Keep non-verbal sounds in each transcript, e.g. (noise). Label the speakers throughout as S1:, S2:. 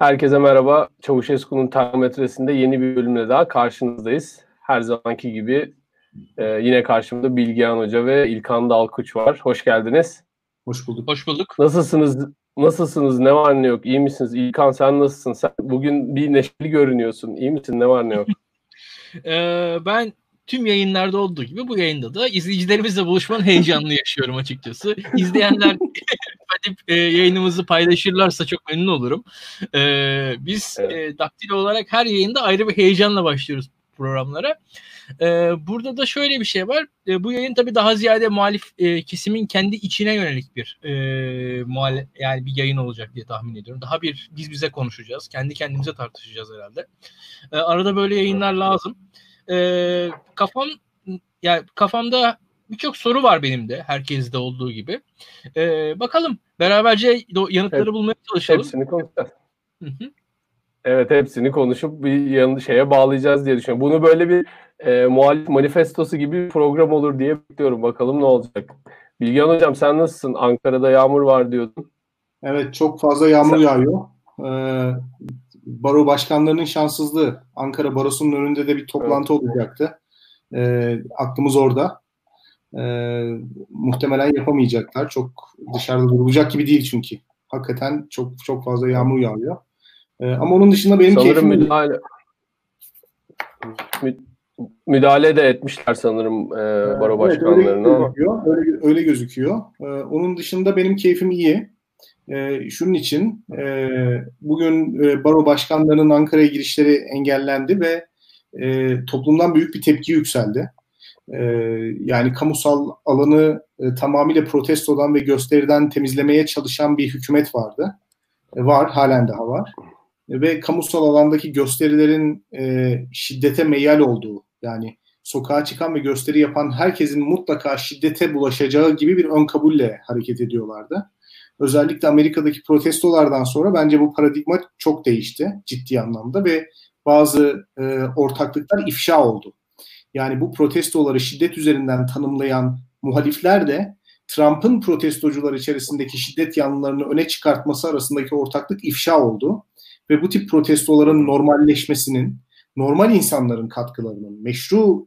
S1: Herkese merhaba. Çavuşesku'nun termometresinde yeni bir bölümle daha karşınızdayız. Her zamanki gibi e, yine karşımda Bilgehan Hoca ve İlkan Dalkuç var. Hoş geldiniz.
S2: Hoş bulduk.
S3: Hoş bulduk.
S1: Nasılsınız? Nasılsınız? Ne var ne yok? İyi misiniz? İlkan sen nasılsın? Sen bugün bir neşeli görünüyorsun. İyi misin? Ne var ne yok? (laughs)
S3: ee, ben tüm yayınlarda olduğu gibi bu yayında da izleyicilerimizle buluşmanın heyecanını yaşıyorum açıkçası. İzleyenler (laughs) edip e, yayınımızı paylaşırlarsa çok memnun olurum. E, biz evet. e, Daktilo olarak her yayında ayrı bir heyecanla başlıyoruz programlara. E, burada da şöyle bir şey var. E, bu yayın tabii daha ziyade muhalif e, kesimin kendi içine yönelik bir e, muhalif yani bir yayın olacak diye tahmin ediyorum. Daha bir biz bize konuşacağız. Kendi kendimize tartışacağız herhalde. E, arada böyle yayınlar lazım. E, kafam yani kafamda birçok soru var benim de. Herkeste olduğu gibi. Ee, bakalım beraberce yanıtları Hep, bulmaya çalışalım.
S1: Hepsini konuşacağız. Hı hı. Evet hepsini konuşup bir yanı şeye bağlayacağız diye düşünüyorum. Bunu böyle bir e, muhalif manifestosu gibi bir program olur diye bekliyorum. Bakalım ne olacak. Bilgehan Hocam sen nasılsın? Ankara'da yağmur var diyordun.
S2: Evet çok fazla yağmur sen... yağıyor. Ee, baro başkanlarının şanssızlığı. Ankara Barosu'nun önünde de bir toplantı evet. olacaktı. Ee, aklımız orada e, muhtemelen yapamayacaklar. Çok dışarıda durulacak gibi değil çünkü. Hakikaten çok çok fazla yağmur yağıyor. E, ama onun dışında benim
S1: sanırım keyfim... müdahale müdahale de etmişler sanırım e, baro başkanlarına.
S2: Evet, öyle, gözüküyor, öyle, öyle gözüküyor. E, onun dışında benim keyfim iyi. E, şunun için e, bugün e, baro başkanlarının Ankara'ya girişleri engellendi ve e, toplumdan büyük bir tepki yükseldi. Ee, yani kamusal alanı e, tamamıyla protestodan ve gösteriden temizlemeye çalışan bir hükümet vardı. E, var, halen daha var. E, ve kamusal alandaki gösterilerin e, şiddete meyal olduğu, yani sokağa çıkan ve gösteri yapan herkesin mutlaka şiddete bulaşacağı gibi bir ön kabulle hareket ediyorlardı. Özellikle Amerika'daki protestolardan sonra bence bu paradigma çok değişti ciddi anlamda ve bazı e, ortaklıklar ifşa oldu. Yani bu protestoları şiddet üzerinden tanımlayan muhalifler de Trump'ın protestocular içerisindeki şiddet yanlılarını öne çıkartması arasındaki ortaklık ifşa oldu. Ve bu tip protestoların normalleşmesinin, normal insanların katkılarının, meşru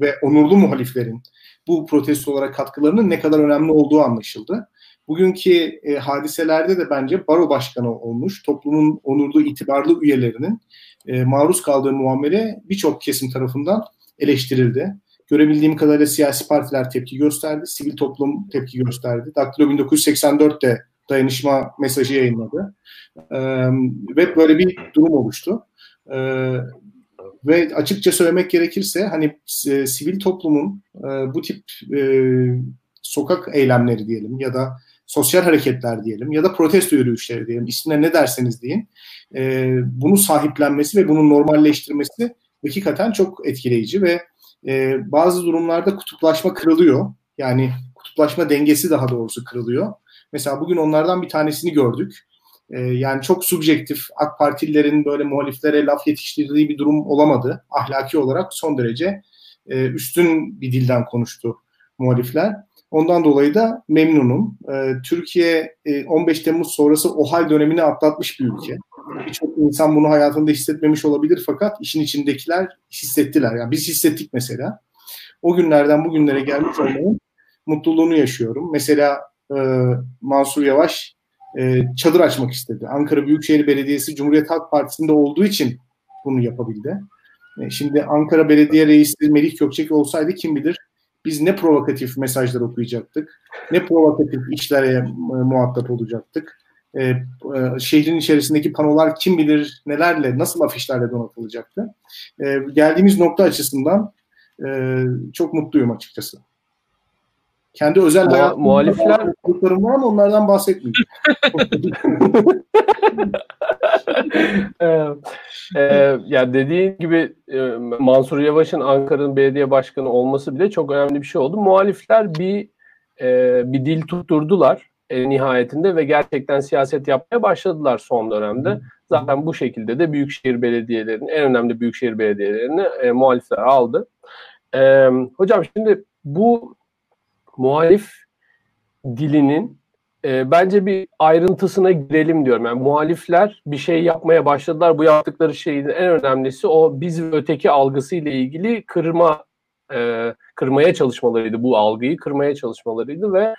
S2: ve onurlu muhaliflerin bu protestolara katkılarının ne kadar önemli olduğu anlaşıldı. Bugünkü e, hadiselerde de bence baro başkanı olmuş, toplumun onurlu, itibarlı üyelerinin e, maruz kaldığı muamele birçok kesim tarafından eleştirildi. Görebildiğim kadarıyla siyasi partiler tepki gösterdi, sivil toplum tepki gösterdi. Daktilo 1984 de dayanışma mesajı yayınladı. Ee, ve böyle bir durum oluştu. Ee, ve açıkça söylemek gerekirse hani e, sivil toplumun e, bu tip e, sokak eylemleri diyelim ya da sosyal hareketler diyelim ya da protesto yürüyüşleri diyelim ismine ne derseniz deyin e, bunu sahiplenmesi ve bunu normalleştirmesi hakikaten çok etkileyici ve e, bazı durumlarda kutuplaşma kırılıyor. Yani kutuplaşma dengesi daha doğrusu kırılıyor. Mesela bugün onlardan bir tanesini gördük. E, yani çok subjektif AK Partililerin böyle muhaliflere laf yetiştirdiği bir durum olamadı. Ahlaki olarak son derece e, üstün bir dilden konuştu muhalifler. Ondan dolayı da memnunum. E, Türkiye e, 15 Temmuz sonrası OHAL dönemini atlatmış bir ülke. Birçok insan bunu hayatında hissetmemiş olabilir fakat işin içindekiler hissettiler. Yani biz hissettik mesela. O günlerden bugünlere gelmiş olmanın mutluluğunu yaşıyorum. Mesela e, Mansur Yavaş e, çadır açmak istedi. Ankara Büyükşehir Belediyesi Cumhuriyet Halk Partisi'nde olduğu için bunu yapabildi. E, şimdi Ankara Belediye Reisi Melih Gökçek olsaydı kim bilir biz ne provokatif mesajlar okuyacaktık, ne provokatif işlere e, muhatap olacaktık. E, e, şehrin içerisindeki panolar kim bilir nelerle, nasıl afişlerle donatılacaktı. E, geldiğimiz nokta açısından e, çok mutluyum açıkçası. Kendi özel
S1: hayatım muhalifler
S2: var ama onlardan bahsetmeyeceğim. (laughs) (laughs)
S1: ee, e, ya dediğin gibi e, Mansur Yavaş'ın Ankara'nın belediye başkanı olması bile çok önemli bir şey oldu. Muhalifler bir e, bir dil tutturdular e, nihayetinde ve gerçekten siyaset yapmaya başladılar son dönemde. Zaten bu şekilde de büyükşehir belediyelerinin en önemli büyükşehir belediyelerini e, muhalifler aldı. E, hocam şimdi bu muhalif dilinin e, bence bir ayrıntısına girelim diyorum. Yani muhalifler bir şey yapmaya başladılar. Bu yaptıkları şeyin en önemlisi o biz ve öteki algısı ile ilgili kırma e, kırmaya çalışmalarıydı. Bu algıyı kırmaya çalışmalarıydı ve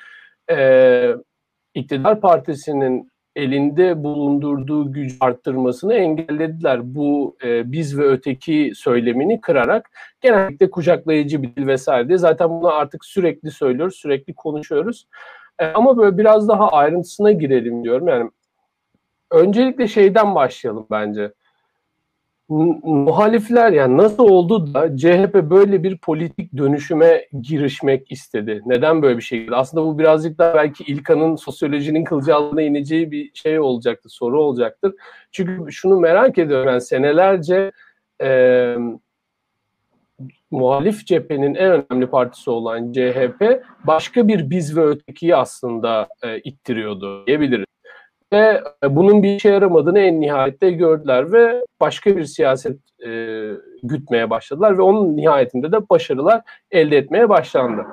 S1: e, iktidar partisinin elinde bulundurduğu güç arttırmasını engellediler. Bu e, biz ve öteki söylemini kırarak genellikle kucaklayıcı bir dil vesaire zaten bunu artık sürekli söylüyoruz, sürekli konuşuyoruz. E, ama böyle biraz daha ayrıntısına girelim diyorum. Yani öncelikle şeyden başlayalım bence muhalifler yani nasıl oldu da CHP böyle bir politik dönüşüme girişmek istedi? Neden böyle bir şey? Aslında bu birazcık daha belki İlkan'ın sosyolojinin kılıcı alanına ineceği bir şey olacaktır, soru olacaktır. Çünkü şunu merak ediyorum yani senelerce e, muhalif cephenin en önemli partisi olan CHP başka bir biz ve ötekiyi aslında e, ittiriyordu diyebiliriz ve e, bunun bir işe yaramadığını en nihayette gördüler ve başka bir siyaset e, gütmeye başladılar ve onun nihayetinde de başarılar elde etmeye başlandı.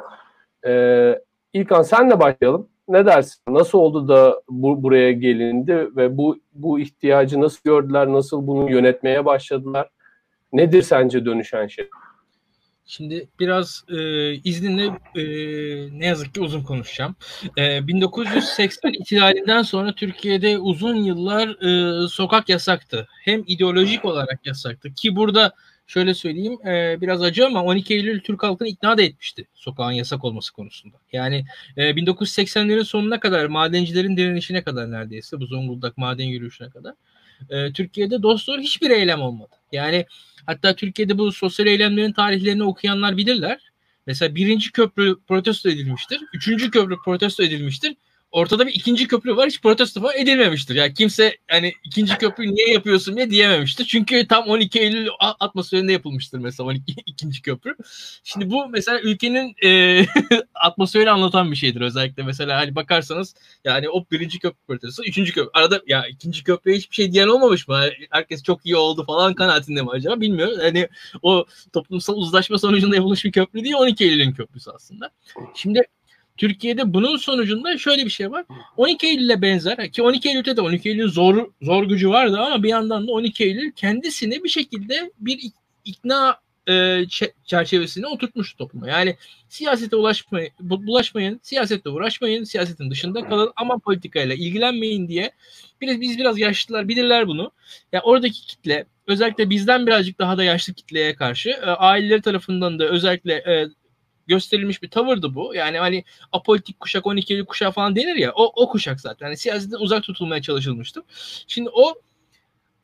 S1: E, İlkan senle başlayalım. Ne dersin? Nasıl oldu da bu, buraya gelindi ve bu bu ihtiyacı nasıl gördüler? Nasıl bunu yönetmeye başladılar? Nedir sence dönüşen şey?
S3: Şimdi biraz e, izninle e, ne yazık ki uzun konuşacağım. E, 1980 ihtilalinden sonra Türkiye'de uzun yıllar e, sokak yasaktı. Hem ideolojik olarak yasaktı ki burada şöyle söyleyeyim e, biraz acı ama 12 Eylül Türk halkını ikna da etmişti sokağın yasak olması konusunda. Yani e, 1980'lerin sonuna kadar madencilerin direnişine kadar neredeyse bu Zonguldak maden yürüyüşüne kadar e, Türkiye'de dostlar hiçbir eylem olmadı. Yani Hatta Türkiye'de bu sosyal eylemlerin tarihlerini okuyanlar bilirler. Mesela birinci köprü protesto edilmiştir. Üçüncü köprü protesto edilmiştir ortada bir ikinci köprü var hiç protesto falan edilmemiştir. Yani kimse hani ikinci köprüyü niye yapıyorsun diye diyememiştir. Çünkü tam 12 Eylül atmosferinde yapılmıştır mesela 12 (laughs) ikinci köprü. Şimdi bu mesela ülkenin e, (laughs) atmosferini anlatan bir şeydir özellikle mesela hani bakarsanız yani o birinci köprü protestosu, üçüncü köprü. Arada ya ikinci köprüye hiçbir şey diyen olmamış mı? Herkes çok iyi oldu falan kanaatinde mi acaba bilmiyorum. Hani o toplumsal uzlaşma sonucunda yapılmış bir köprü değil 12 Eylül'ün köprüsü aslında. Şimdi Türkiye'de bunun sonucunda şöyle bir şey var. 12 Eylül'e benzer ki 12 Eylül'de de 12 Eylül'ün zor zor gücü vardı ama bir yandan da 12 Eylül kendisini bir şekilde bir ikna e, çerçevesine oturtmuş topluma. Yani siyasete ulaşmayın, bulaşmayın, siyasette uğraşmayın, siyasetin dışında kalın ama politikayla ilgilenmeyin diye biraz biz biraz yaşlılar bilirler bunu. Ya yani oradaki kitle özellikle bizden birazcık daha da yaşlı kitleye karşı e, aileleri tarafından da özellikle e, gösterilmiş bir tavırdı bu. Yani hani apolitik kuşak 12'li kuşak falan denir ya o, o kuşak zaten. Yani siyasetten uzak tutulmaya çalışılmıştı. Şimdi o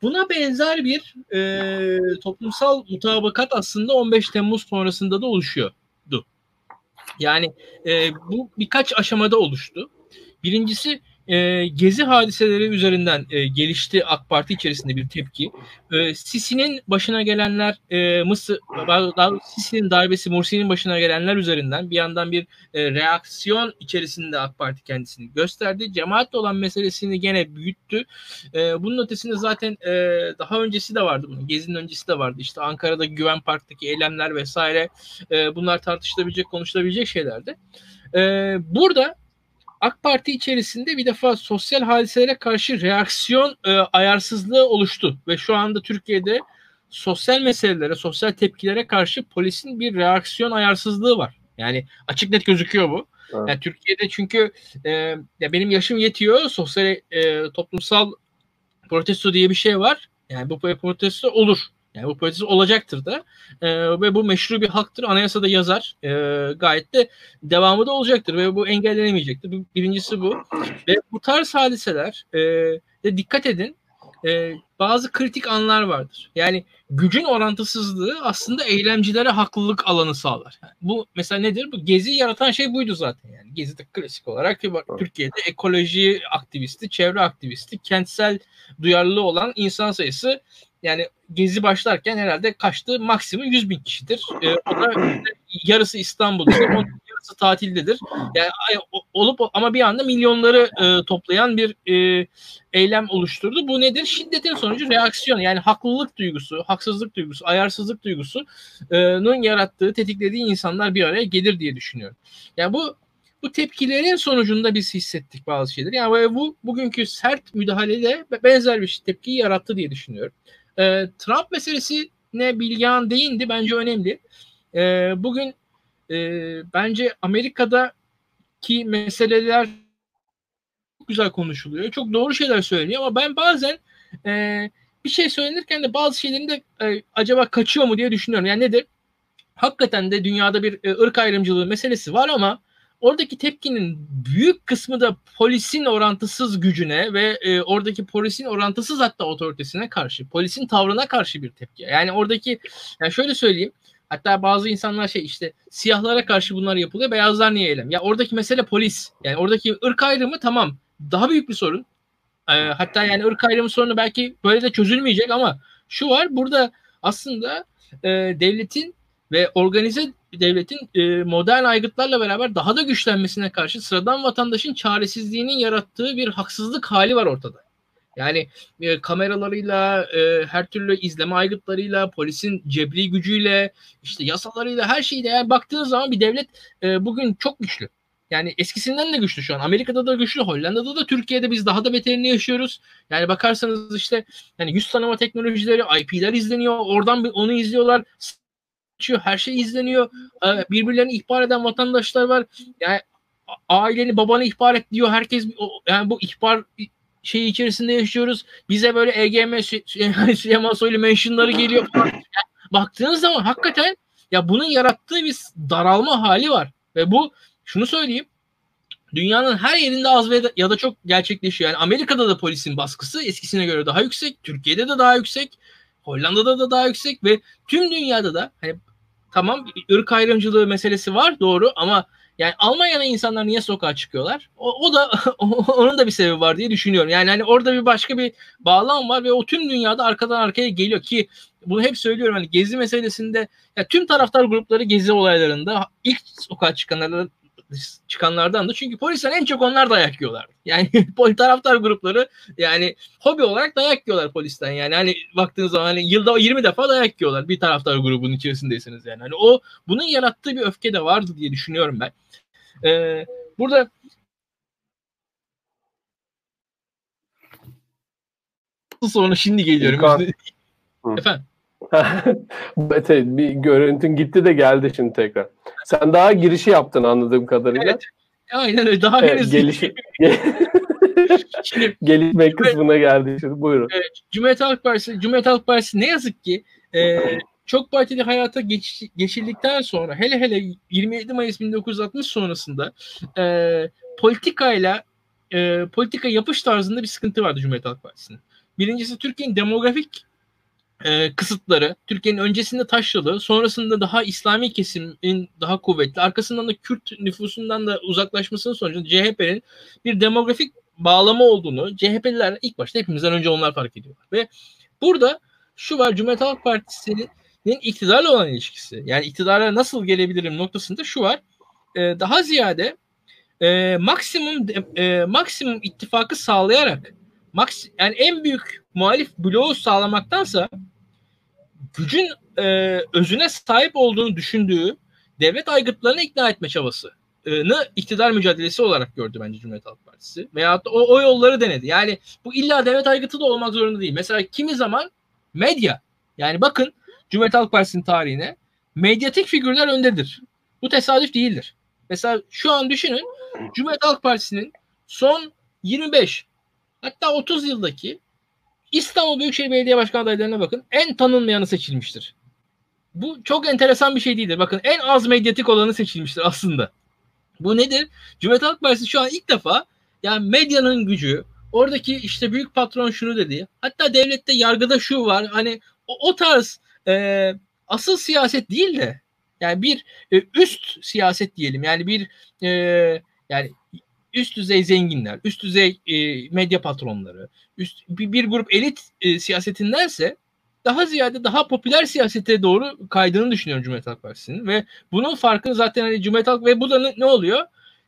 S3: buna benzer bir e, toplumsal mutabakat aslında 15 Temmuz sonrasında da oluşuyordu. Yani e, bu birkaç aşamada oluştu. Birincisi e, gezi hadiseleri üzerinden e, gelişti AK Parti içerisinde bir tepki. E, Sisi'nin başına gelenler, e, Mısır, Sisi'nin darbesi, Mursi'nin başına gelenler üzerinden bir yandan bir e, reaksiyon içerisinde AK Parti kendisini gösterdi. Cemaatle olan meselesini gene büyüttü. E, bunun ötesinde zaten e, daha öncesi de vardı bunun. Gezi'nin öncesi de vardı. İşte Ankara'da Güven Park'taki eylemler vesaire e, bunlar tartışılabilecek, konuşulabilecek şeylerdi. E, burada AK Parti içerisinde bir defa sosyal hadiselere karşı reaksiyon e, ayarsızlığı oluştu ve şu anda Türkiye'de sosyal meselelere, sosyal tepkilere karşı polisin bir reaksiyon ayarsızlığı var. Yani açık net gözüküyor bu. Evet. Yani Türkiye'de çünkü e, ya benim yaşım yetiyor. Sosyal e, toplumsal protesto diye bir şey var. Yani bu protesto olur. Yani bu protesto olacaktır da e, ve bu meşru bir haktır. Anayasada yazar. E, gayet de devamı da olacaktır ve bu engellenemeyecektir. Birincisi bu. Ve bu tarz hadiseler e, de dikkat edin e, bazı kritik anlar vardır. Yani gücün orantısızlığı aslında eylemcilere haklılık alanı sağlar. Yani bu mesela nedir? Bu gezi yaratan şey buydu zaten. Yani gezi de klasik olarak Türkiye'de ekoloji aktivisti, çevre aktivisti, kentsel duyarlılığı olan insan sayısı yani gezi başlarken herhalde kaçtı maksimum 100 bin kişidir. E, o da (clears throat) yarısı İstanbul'da, yarısı tatildedir. Yani olup ama bir anda milyonları e, toplayan bir e, eylem oluşturdu. Bu nedir? Şiddetin sonucu reaksiyon. Yani haklılık duygusu, haksızlık duygusu, ayarsızlık duygusunun yarattığı, tetiklediği insanlar bir araya gelir diye düşünüyorum. Yani bu bu tepkilerin sonucunda biz hissettik bazı şeyleri. Yani bu bugünkü sert müdahalede benzer bir tepkiyi yarattı diye düşünüyorum. E, Trump meselesi ne Bilgehan değindi bence önemli. E, bugün e, bence Amerika'da ki meseleler çok güzel konuşuluyor. Çok doğru şeyler söyleniyor ama ben bazen e, bir şey söylenirken de bazı şeylerin de e, acaba kaçıyor mu diye düşünüyorum. Yani nedir? Hakikaten de dünyada bir e, ırk ayrımcılığı meselesi var ama oradaki tepkinin büyük kısmı da polisin orantısız gücüne ve e, oradaki polisin orantısız hatta otoritesine karşı, polisin tavrına karşı bir tepki. Yani oradaki yani şöyle söyleyeyim. Hatta bazı insanlar şey işte siyahlara karşı bunlar yapılıyor. Beyazlar niye eylem? Ya oradaki mesele polis. Yani oradaki ırk ayrımı tamam daha büyük bir sorun. Ee, hatta yani ırk ayrımı sorunu belki böyle de çözülmeyecek ama şu var burada aslında e, devletin ve organize devletin e, modern aygıtlarla beraber daha da güçlenmesine karşı sıradan vatandaşın çaresizliğinin yarattığı bir haksızlık hali var ortada. Yani e, kameralarıyla, e, her türlü izleme aygıtlarıyla, polisin cebri gücüyle, işte yasalarıyla her şeyle yani baktığınız zaman bir devlet e, bugün çok güçlü. Yani eskisinden de güçlü şu an. Amerika'da da güçlü, Hollanda'da da, Türkiye'de biz daha da beterini yaşıyoruz. Yani bakarsanız işte yani yüz tanıma teknolojileri, IP'ler izleniyor. Oradan onu izliyorlar. Her şey izleniyor. Birbirlerini ihbar eden vatandaşlar var. Yani aileni, babanı ihbar et diyor. Herkes yani bu ihbar şey içerisinde yaşıyoruz. Bize böyle EGM (laughs) Süleyman Soylu mentionları geliyor falan. Yani baktığınız zaman hakikaten ya bunun yarattığı bir daralma hali var. Ve bu şunu söyleyeyim. Dünyanın her yerinde az ve ya da çok gerçekleşiyor. Yani Amerika'da da polisin baskısı eskisine göre daha yüksek. Türkiye'de de daha yüksek. Hollanda'da da daha yüksek ve tüm dünyada da hani tamam ırk ayrımcılığı meselesi var doğru ama yani Almanya'da insanlar niye sokağa çıkıyorlar? O, o da (laughs) onun da bir sebebi var diye düşünüyorum. Yani hani orada bir başka bir bağlam var ve o tüm dünyada arkadan arkaya geliyor ki bunu hep söylüyorum hani gezi meselesinde ya tüm taraftar grupları gezi olaylarında ilk sokağa çıkanlar çıkanlardan da çünkü polisten en çok onlar dayak yiyorlar. Yani (laughs) pol taraftar grupları yani hobi olarak dayak yiyorlar polisten. Yani hani baktığınız zaman hani yılda 20 defa dayak yiyorlar bir taraftar grubunun içerisindeyseniz yani. Hani o bunun yarattığı bir öfke de vardı diye düşünüyorum ben. Ee, burada sonra şimdi geliyorum. (laughs) Efendim. (laughs)
S1: Bir görüntün gitti de geldi şimdi tekrar. Sen daha girişi yaptın anladığım kadarıyla. Evet.
S3: Aynen öyle. Daha evet, henüz
S1: gelişi... (laughs) şimdi, (laughs) gelişme kısmına geldi şimdi. Buyurun.
S3: Evet, Cumhuriyet Halk Partisi, Cumhuriyet Halk Partisi ne yazık ki e, çok partili hayata geç, geçildikten sonra hele hele 27 Mayıs 1960 sonrasında e, politikayla e, politika yapış tarzında bir sıkıntı vardı Cumhuriyet Halk Partisi'nin. Birincisi Türkiye'nin demografik e, kısıtları, Türkiye'nin öncesinde taşralı, sonrasında daha İslami kesimin daha kuvvetli, arkasından da Kürt nüfusundan da uzaklaşmasının sonucunda CHP'nin bir demografik bağlama olduğunu CHP'liler ilk başta hepimizden önce onlar fark ediyorlar. Ve burada şu var Cumhuriyet Halk Partisi'nin iktidarla olan ilişkisi. Yani iktidara nasıl gelebilirim noktasında şu var. E, daha ziyade e, maksimum e, maksimum ittifakı sağlayarak maks yani en büyük muhalif bloğu sağlamaktansa gücün e, özüne sahip olduğunu düşündüğü devlet aygıtlarını ikna etme çabasını iktidar mücadelesi olarak gördü bence Cumhuriyet Halk Partisi. Veyahut da o, o yolları denedi. Yani bu illa devlet aygıtı da olmak zorunda değil. Mesela kimi zaman medya. Yani bakın Cumhuriyet Halk Partisi'nin tarihine medyatik figürler öndedir. Bu tesadüf değildir. Mesela şu an düşünün Cumhuriyet Halk Partisi'nin son 25 hatta 30 yıldaki İstanbul Büyükşehir Belediye Başkan adaylarına bakın. En tanınmayanı seçilmiştir. Bu çok enteresan bir şey değildir. Bakın en az medyatik olanı seçilmiştir aslında. Bu nedir? Cumhuriyet Halk Partisi şu an ilk defa yani medyanın gücü, oradaki işte büyük patron şunu dedi. Hatta devlette yargıda şu var. Hani o, o tarz e, asıl siyaset değil de yani bir e, üst siyaset diyelim. Yani bir e, yani üst düzey zenginler, üst düzey e, medya patronları, üst bir, bir grup elit e, siyasetindense daha ziyade daha popüler siyasete doğru kaydığını düşünüyorum Cumhuriyet Halk Partisi'nin ve bunun farkını zaten hani Cumhuriyet Halk ve bu da ne, oluyor?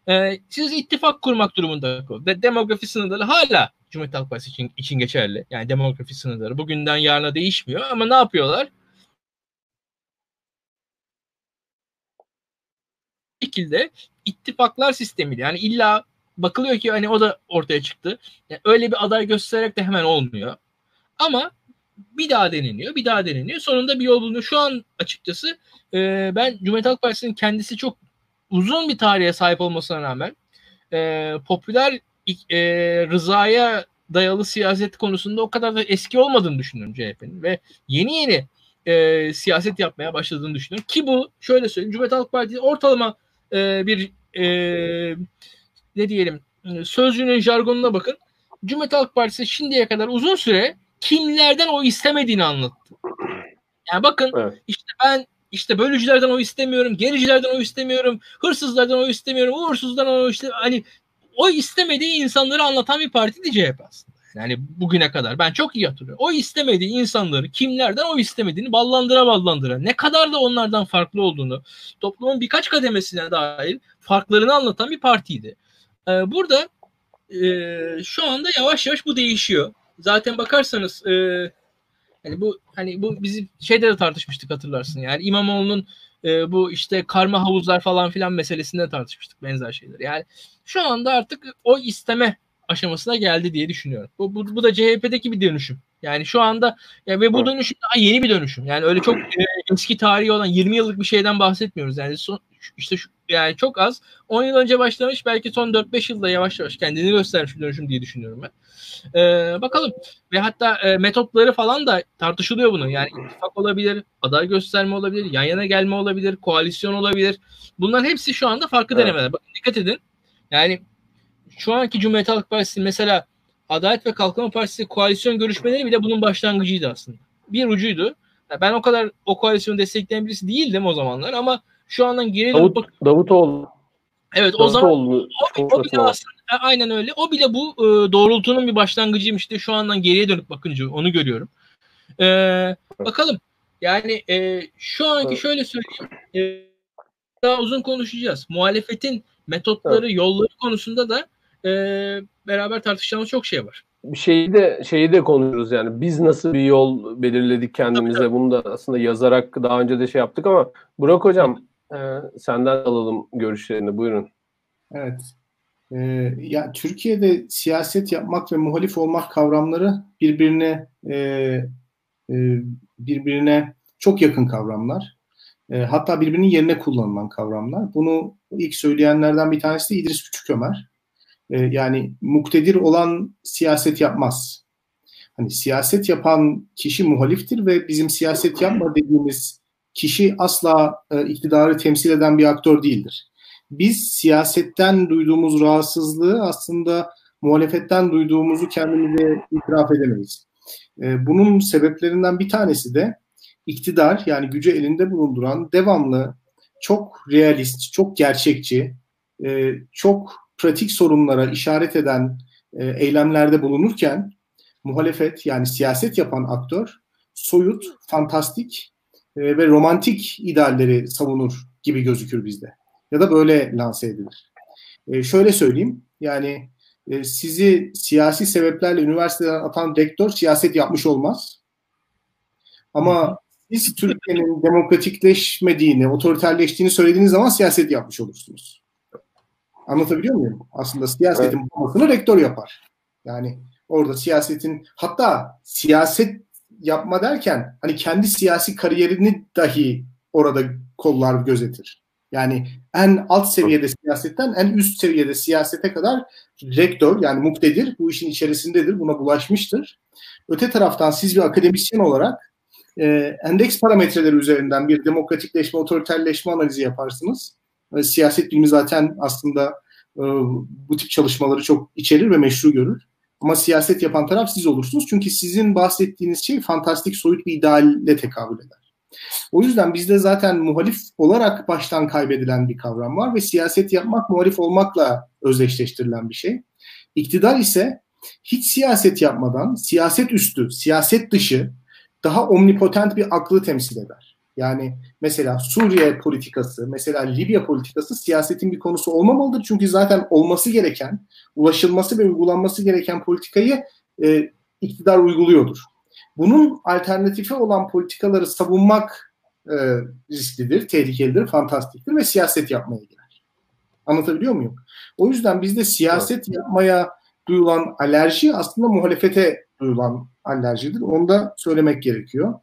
S3: Ee, siz ittifak kurmak durumunda de, demografi sınırları hala Cumhuriyet Halk Partisi için, için geçerli. Yani demografi sınırları bugünden yarına değişmiyor ama ne yapıyorlar? şekilde ittifaklar sistemiyle yani illa bakılıyor ki hani o da ortaya çıktı. Yani öyle bir aday göstererek de hemen olmuyor. Ama bir daha deneniyor, bir daha deneniyor. Sonunda bir yol bulunuyor. Şu an açıkçası e, ben Cumhuriyet Halk Partisi'nin kendisi çok uzun bir tarihe sahip olmasına rağmen e, popüler e, rızaya dayalı siyaset konusunda o kadar da eski olmadığını düşünüyorum CHP'nin ve yeni yeni e, siyaset yapmaya başladığını düşünüyorum. Ki bu şöyle söyleyeyim Cumhuriyet Halk Partisi ortalama e, bir e, ne diyelim sözcüğünün jargonuna bakın. Cumhuriyet Halk Partisi şimdiye kadar uzun süre kimlerden o istemediğini anlattı. Yani bakın evet. işte ben işte bölücülerden o istemiyorum, gericilerden o istemiyorum, hırsızlardan o istemiyorum, uğursuzdan o işte hani o istemediği insanları anlatan bir partiydi CHP aslında. Yani bugüne kadar ben çok iyi hatırlıyorum. O istemediği insanları kimlerden o istemediğini ballandıra ballandıra ne kadar da onlardan farklı olduğunu toplumun birkaç kademesine dahil farklarını anlatan bir partiydi. Ee, burada e, şu anda yavaş yavaş bu değişiyor. Zaten bakarsanız e, hani bu hani bu bizim şeyde de tartışmıştık hatırlarsın. Yani İmamoğlu'nun e, bu işte karma havuzlar falan filan meselesinde tartışmıştık benzer şeyler. Yani şu anda artık o isteme aşamasına geldi diye düşünüyorum. Bu, bu, bu da CHP'deki bir dönüşüm. Yani şu anda ya ve bu dönüşüm daha yeni bir dönüşüm. Yani öyle çok e, eski tarihi olan 20 yıllık bir şeyden bahsetmiyoruz. Yani son, işte şu, yani çok az 10 yıl önce başlamış belki son 4-5 yılda yavaş yavaş kendini göstermiş bir dönüşüm diye düşünüyorum ben. Ee, bakalım ve hatta e, metotları falan da tartışılıyor bunu. Yani ittifak olabilir, aday gösterme olabilir, yan yana gelme olabilir, koalisyon olabilir. Bunların hepsi şu anda farklı evet. denemeler. Bakın dikkat edin. Yani şu anki Cumhuriyet Halk Partisi mesela Adalet ve Kalkınma Partisi koalisyon görüşmeleri bile bunun başlangıcıydı aslında. Bir ucuydu. Ben o kadar o koalisyonu destekleyen birisi değildim o zamanlar ama şu andan geri
S1: Davut, bak- Davutoğlu.
S3: Evet Davutoğlu, o zaman o, o bile aslında, e, aynen öyle. O bile bu e, doğrultunun bir başlangıcıymış diye şu andan geriye dönüp bakınca onu görüyorum. E, bakalım. Yani e, şu anki şöyle söyleyeyim. E, daha uzun konuşacağız. Muhalefetin metotları, evet. yolları konusunda da e, beraber tartışacağımız çok şey var.
S1: Bir şeyi de şeyi de konuşuruz yani biz nasıl bir yol belirledik kendimize bunu da aslında yazarak daha önce de şey yaptık ama Burak hocam e, senden alalım görüşlerini buyurun.
S2: Evet. Ee, ya Türkiye'de siyaset yapmak ve muhalif olmak kavramları birbirine e, e, birbirine çok yakın kavramlar. E, hatta birbirinin yerine kullanılan kavramlar. Bunu ilk söyleyenlerden bir tanesi de İdris Küçükömer. E, yani muktedir olan siyaset yapmaz. Hani siyaset yapan kişi muhaliftir ve bizim siyaset yapma dediğimiz kişi asla e, iktidarı temsil eden bir aktör değildir. Biz siyasetten duyduğumuz rahatsızlığı aslında muhalefetten duyduğumuzu kendimize itiraf edemeyiz. E, bunun sebeplerinden bir tanesi de iktidar yani gücü elinde bulunduran devamlı çok realist, çok gerçekçi, e, çok pratik sorunlara işaret eden e, eylemlerde bulunurken muhalefet yani siyaset yapan aktör soyut, fantastik e, ve romantik idealleri savunur gibi gözükür bizde. Ya da böyle lanse edilir. E, şöyle söyleyeyim yani e, sizi siyasi sebeplerle üniversiteden atan rektör siyaset yapmış olmaz. Ama siz Türkiye'nin demokratikleşmediğini, otoriterleştiğini söylediğiniz zaman siyaset yapmış olursunuz. Anlatabiliyor muyum? Aslında siyasetin evet. babasını rektör yapar. Yani orada siyasetin hatta siyaset yapma derken hani kendi siyasi kariyerini dahi orada kollar gözetir. Yani en alt seviyede siyasetten en üst seviyede siyasete kadar rektör yani muktedir bu işin içerisindedir buna bulaşmıştır. Öte taraftan siz bir akademisyen olarak e, endeks parametreleri üzerinden bir demokratikleşme, otoriterleşme analizi yaparsınız. E, siyaset bilimi zaten aslında e, bu tip çalışmaları çok içerir ve meşru görür. Ama siyaset yapan taraf siz olursunuz. Çünkü sizin bahsettiğiniz şey fantastik soyut bir idealle tekabül eder. O yüzden bizde zaten muhalif olarak baştan kaybedilen bir kavram var ve siyaset yapmak muhalif olmakla özdeşleştirilen bir şey. İktidar ise hiç siyaset yapmadan siyaset üstü, siyaset dışı daha omnipotent bir aklı temsil eder. Yani mesela Suriye politikası, mesela Libya politikası siyasetin bir konusu olmamalıdır. Çünkü zaten olması gereken, ulaşılması ve uygulanması gereken politikayı e, iktidar uyguluyordur. Bunun alternatifi olan politikaları savunmak e, risklidir, tehlikelidir, fantastiktir ve siyaset yapmaya girer. Anlatabiliyor muyum? O yüzden bizde siyaset yapmaya duyulan alerji aslında muhalefete duyulan alerjidir. Onu da söylemek gerekiyor.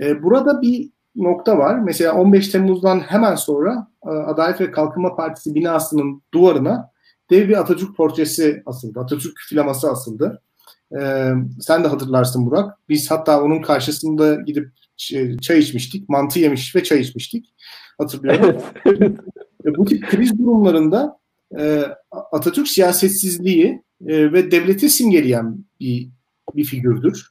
S2: Ee, burada bir nokta var. Mesela 15 Temmuz'dan hemen sonra e, Adalet ve Kalkınma Partisi binasının duvarına dev bir Atatürk portresi asıldı. Atatürk flaması asıldı. Ee, sen de hatırlarsın Burak. Biz hatta onun karşısında gidip çay içmiştik. Mantı yemiş ve çay içmiştik. Hatırlıyorum. E, bu tip kriz durumlarında e, Atatürk siyasetsizliği e, ve devleti simgeleyen bir, bir figürdür.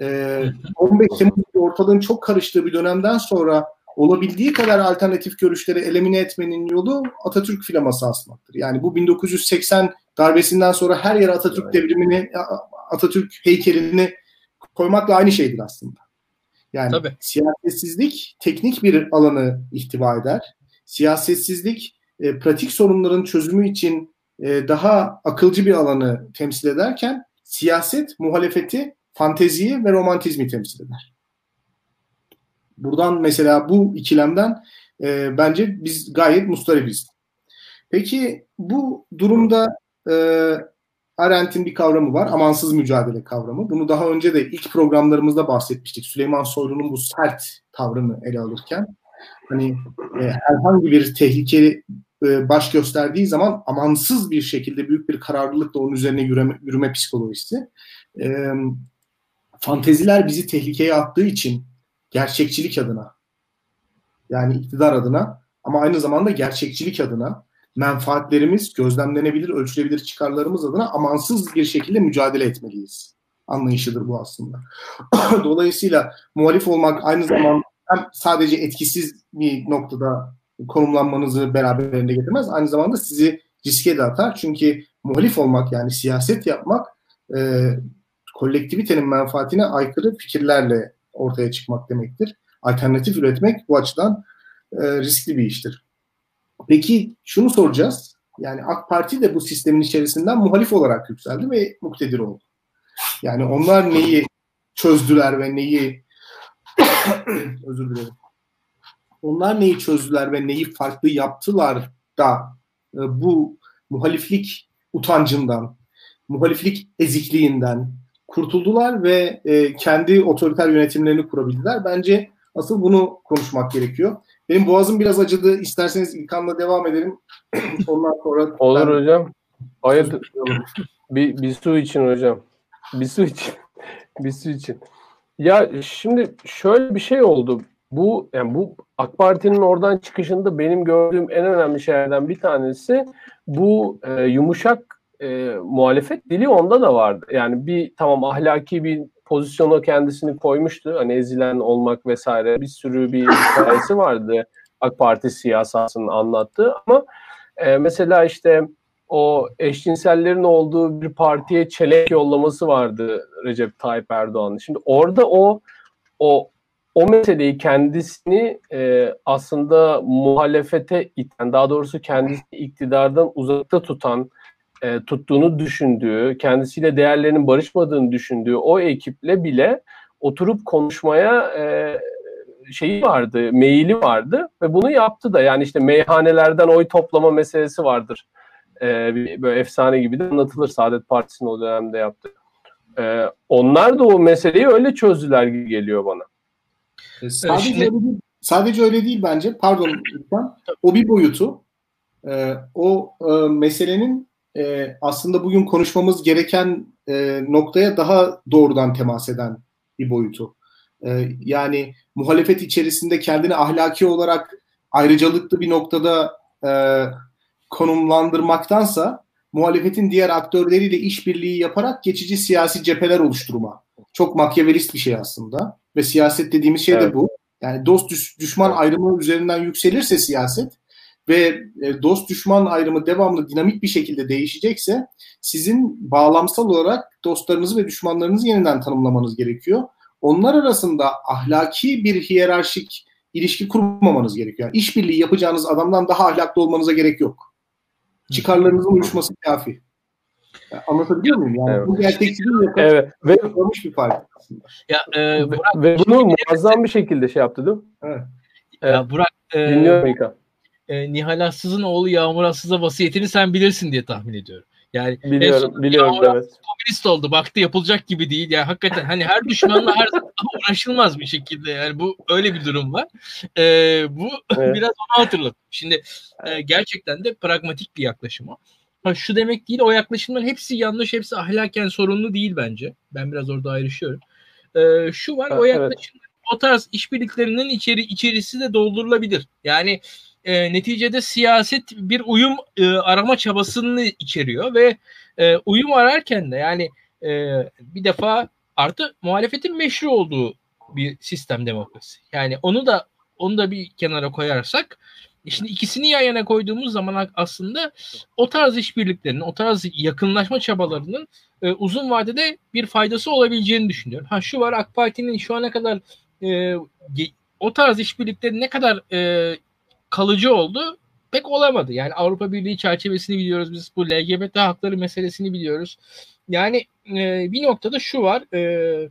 S2: E, 15 Temmuz ortalığın çok karıştığı bir dönemden sonra olabildiği kadar alternatif görüşleri elimine etmenin yolu Atatürk flaması asmaktır. Yani bu 1980 darbesinden sonra her yere Atatürk devrimini, Atatürk heykelini koymakla aynı şeydir aslında. Yani Tabii. siyasetsizlik teknik bir alanı ihtiva eder. Siyasetsizlik e, pratik sorunların çözümü için e, daha akılcı bir alanı temsil ederken siyaset muhalefeti, fanteziyi ve romantizmi temsil eder. Buradan mesela bu ikilemden e, bence biz gayet mustaribiz. Peki bu durumda e, Arendt'in bir kavramı var. Amansız mücadele kavramı. Bunu daha önce de ilk programlarımızda bahsetmiştik. Süleyman Soylu'nun bu sert tavrını ele alırken. Hani e, herhangi bir tehlike e, baş gösterdiği zaman amansız bir şekilde büyük bir kararlılıkla onun üzerine yürüme, yürüme psikolojisi. E, fanteziler bizi tehlikeye attığı için gerçekçilik adına yani iktidar adına ama aynı zamanda gerçekçilik adına menfaatlerimiz, gözlemlenebilir, ölçülebilir çıkarlarımız adına amansız bir şekilde mücadele etmeliyiz. Anlayışıdır bu aslında. (coughs) Dolayısıyla muhalif olmak aynı zamanda hem sadece etkisiz bir noktada konumlanmanızı beraberinde getirmez. Aynı zamanda sizi riske de atar. Çünkü muhalif olmak yani siyaset yapmak e, kolektivitenin menfaatine aykırı fikirlerle ortaya çıkmak demektir. Alternatif üretmek bu açıdan e, riskli bir iştir. Peki şunu soracağız. Yani AK Parti de bu sistemin içerisinden muhalif olarak yükseldi ve muktedir oldu. Yani onlar neyi çözdüler ve neyi (coughs) özür dilerim. Onlar neyi çözdüler ve neyi farklı yaptılar da e, bu muhaliflik utancından, muhaliflik ezikliğinden kurtuldular ve e, kendi otoriter yönetimlerini kurabildiler. Bence asıl bunu konuşmak gerekiyor. Benim boğazım biraz acıdı. İsterseniz İlkan'la devam edelim. (clears throat) Ondan sonra...
S1: Olur ben... hocam. Hayır. bir, bir su için hocam. Bir su için. (laughs) bir su için. Ya şimdi şöyle bir şey oldu. Bu yani bu AK Parti'nin oradan çıkışında benim gördüğüm en önemli şeylerden bir tanesi bu e, yumuşak e, muhalefet dili onda da vardı. Yani bir tamam ahlaki bir pozisyona kendisini koymuştu. Hani ezilen olmak vesaire bir sürü bir (laughs) hikayesi vardı AK Parti siyasasının anlattığı ama e, mesela işte o eşcinsellerin olduğu bir partiye çelek yollaması vardı Recep Tayyip Erdoğan'ın. Şimdi orada o o o meseleyi kendisini e, aslında muhalefete iten, daha doğrusu kendisini iktidardan uzakta tutan, e, tuttuğunu düşündüğü, kendisiyle değerlerinin barışmadığını düşündüğü o ekiple bile oturup konuşmaya e, şeyi vardı, meyili vardı ve bunu yaptı da. Yani işte meyhanelerden oy toplama meselesi vardır. E, böyle efsane gibi de anlatılır Saadet Partisi'nin o dönemde yaptı. E, onlar da o meseleyi öyle çözdüler gibi geliyor bana.
S2: E, sadece, Şimdi... öyle değil, sadece öyle değil bence. Pardon lütfen. O bir boyutu. E, o e, meselenin e, aslında bugün konuşmamız gereken e, noktaya daha doğrudan temas eden bir boyutu. E, yani muhalefet içerisinde kendini ahlaki olarak ayrıcalıklı bir noktada e, konumlandırmaktansa muhalefetin diğer aktörleriyle işbirliği yaparak geçici siyasi cepheler oluşturma. Çok makyavelist bir şey aslında ve siyaset dediğimiz şey evet. de bu. Yani dost düşman ayrımı üzerinden yükselirse siyaset ve e, dost düşman ayrımı devamlı dinamik bir şekilde değişecekse sizin bağlamsal olarak dostlarınızı ve düşmanlarınızı yeniden tanımlamanız gerekiyor. Onlar arasında ahlaki bir hiyerarşik ilişki kurmamanız gerekiyor. Yani işbirliği yapacağınız adamdan daha ahlaklı olmanıza gerek yok. Çıkarlarınızın uyuşması kafi. Anlatabiliyor muyum? Yani evet. bu gerçekçiliğin
S1: evet. ve
S2: bir fark aslında.
S1: Ya, e, Burak, ve bunu muazzam bir şekilde şey yaptı değil mi? Evet.
S3: Ya Burak
S1: e, dinliyorum İlkan
S3: e, Nihal Assız'ın oğlu Yağmur Assız'a vasiyetini sen bilirsin diye tahmin ediyorum. Yani
S1: biliyorum, biliyorum Yağmur evet.
S3: Komünist oldu. Baktı yapılacak gibi değil. Yani hakikaten hani her düşmanla her (laughs) uğraşılmaz bir şekilde. Yani bu öyle bir durum var. Ee, bu (laughs) evet. biraz onu hatırlat. Şimdi e, gerçekten de pragmatik bir yaklaşım o. Ha, şu demek değil o yaklaşımların hepsi yanlış, hepsi ahlaken sorunlu değil bence. Ben biraz orada ayrışıyorum. Ee, şu var o yaklaşım evet. o tarz işbirliklerinin içeri içerisi de doldurulabilir. Yani e, neticede siyaset bir uyum e, arama çabasını içeriyor ve e, uyum ararken de yani e, bir defa artı muhalefetin meşru olduğu bir sistem demokrasi. Yani onu da onu da bir kenara koyarsak Şimdi ikisini yan yana koyduğumuz zaman aslında o tarz işbirliklerinin, o tarz yakınlaşma çabalarının e, uzun vadede bir faydası olabileceğini düşünüyorum. Ha şu var AK Parti'nin şu ana kadar e, o tarz işbirlikleri ne kadar e, kalıcı oldu pek olamadı. Yani Avrupa Birliği çerçevesini biliyoruz biz. Bu LGBT hakları meselesini biliyoruz. Yani e, bir noktada şu var. E,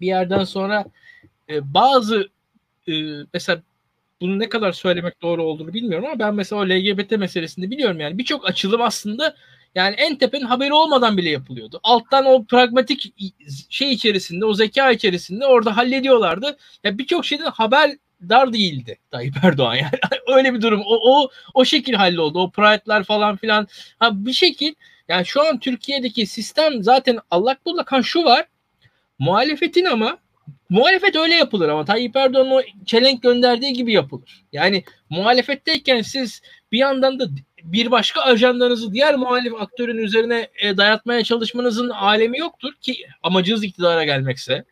S3: bir yerden sonra e, bazı e, mesela bunu ne kadar söylemek doğru olduğunu bilmiyorum ama ben mesela o LGBT meselesinde biliyorum yani birçok açılım aslında yani en tepenin haberi olmadan bile yapılıyordu. Alttan o pragmatik şey içerisinde, o zeka içerisinde orada hallediyorlardı. Ya birçok şeyden haber dar değildi Tayyip (laughs) Erdoğan yani. (laughs) Öyle bir durum. O, o, o şekil halloldu. O pride'lar falan filan. Ha, bir şekil yani şu an Türkiye'deki sistem zaten allak bullak. Ha şu var. Muhalefetin ama muhalefet öyle yapılır ama Tayyip Erdoğan'ın o çelenk gönderdiği gibi yapılır. Yani muhalefetteyken siz bir yandan da bir başka ajandanızı diğer muhalif aktörün üzerine e, dayatmaya çalışmanızın alemi yoktur ki amacınız iktidara gelmekse.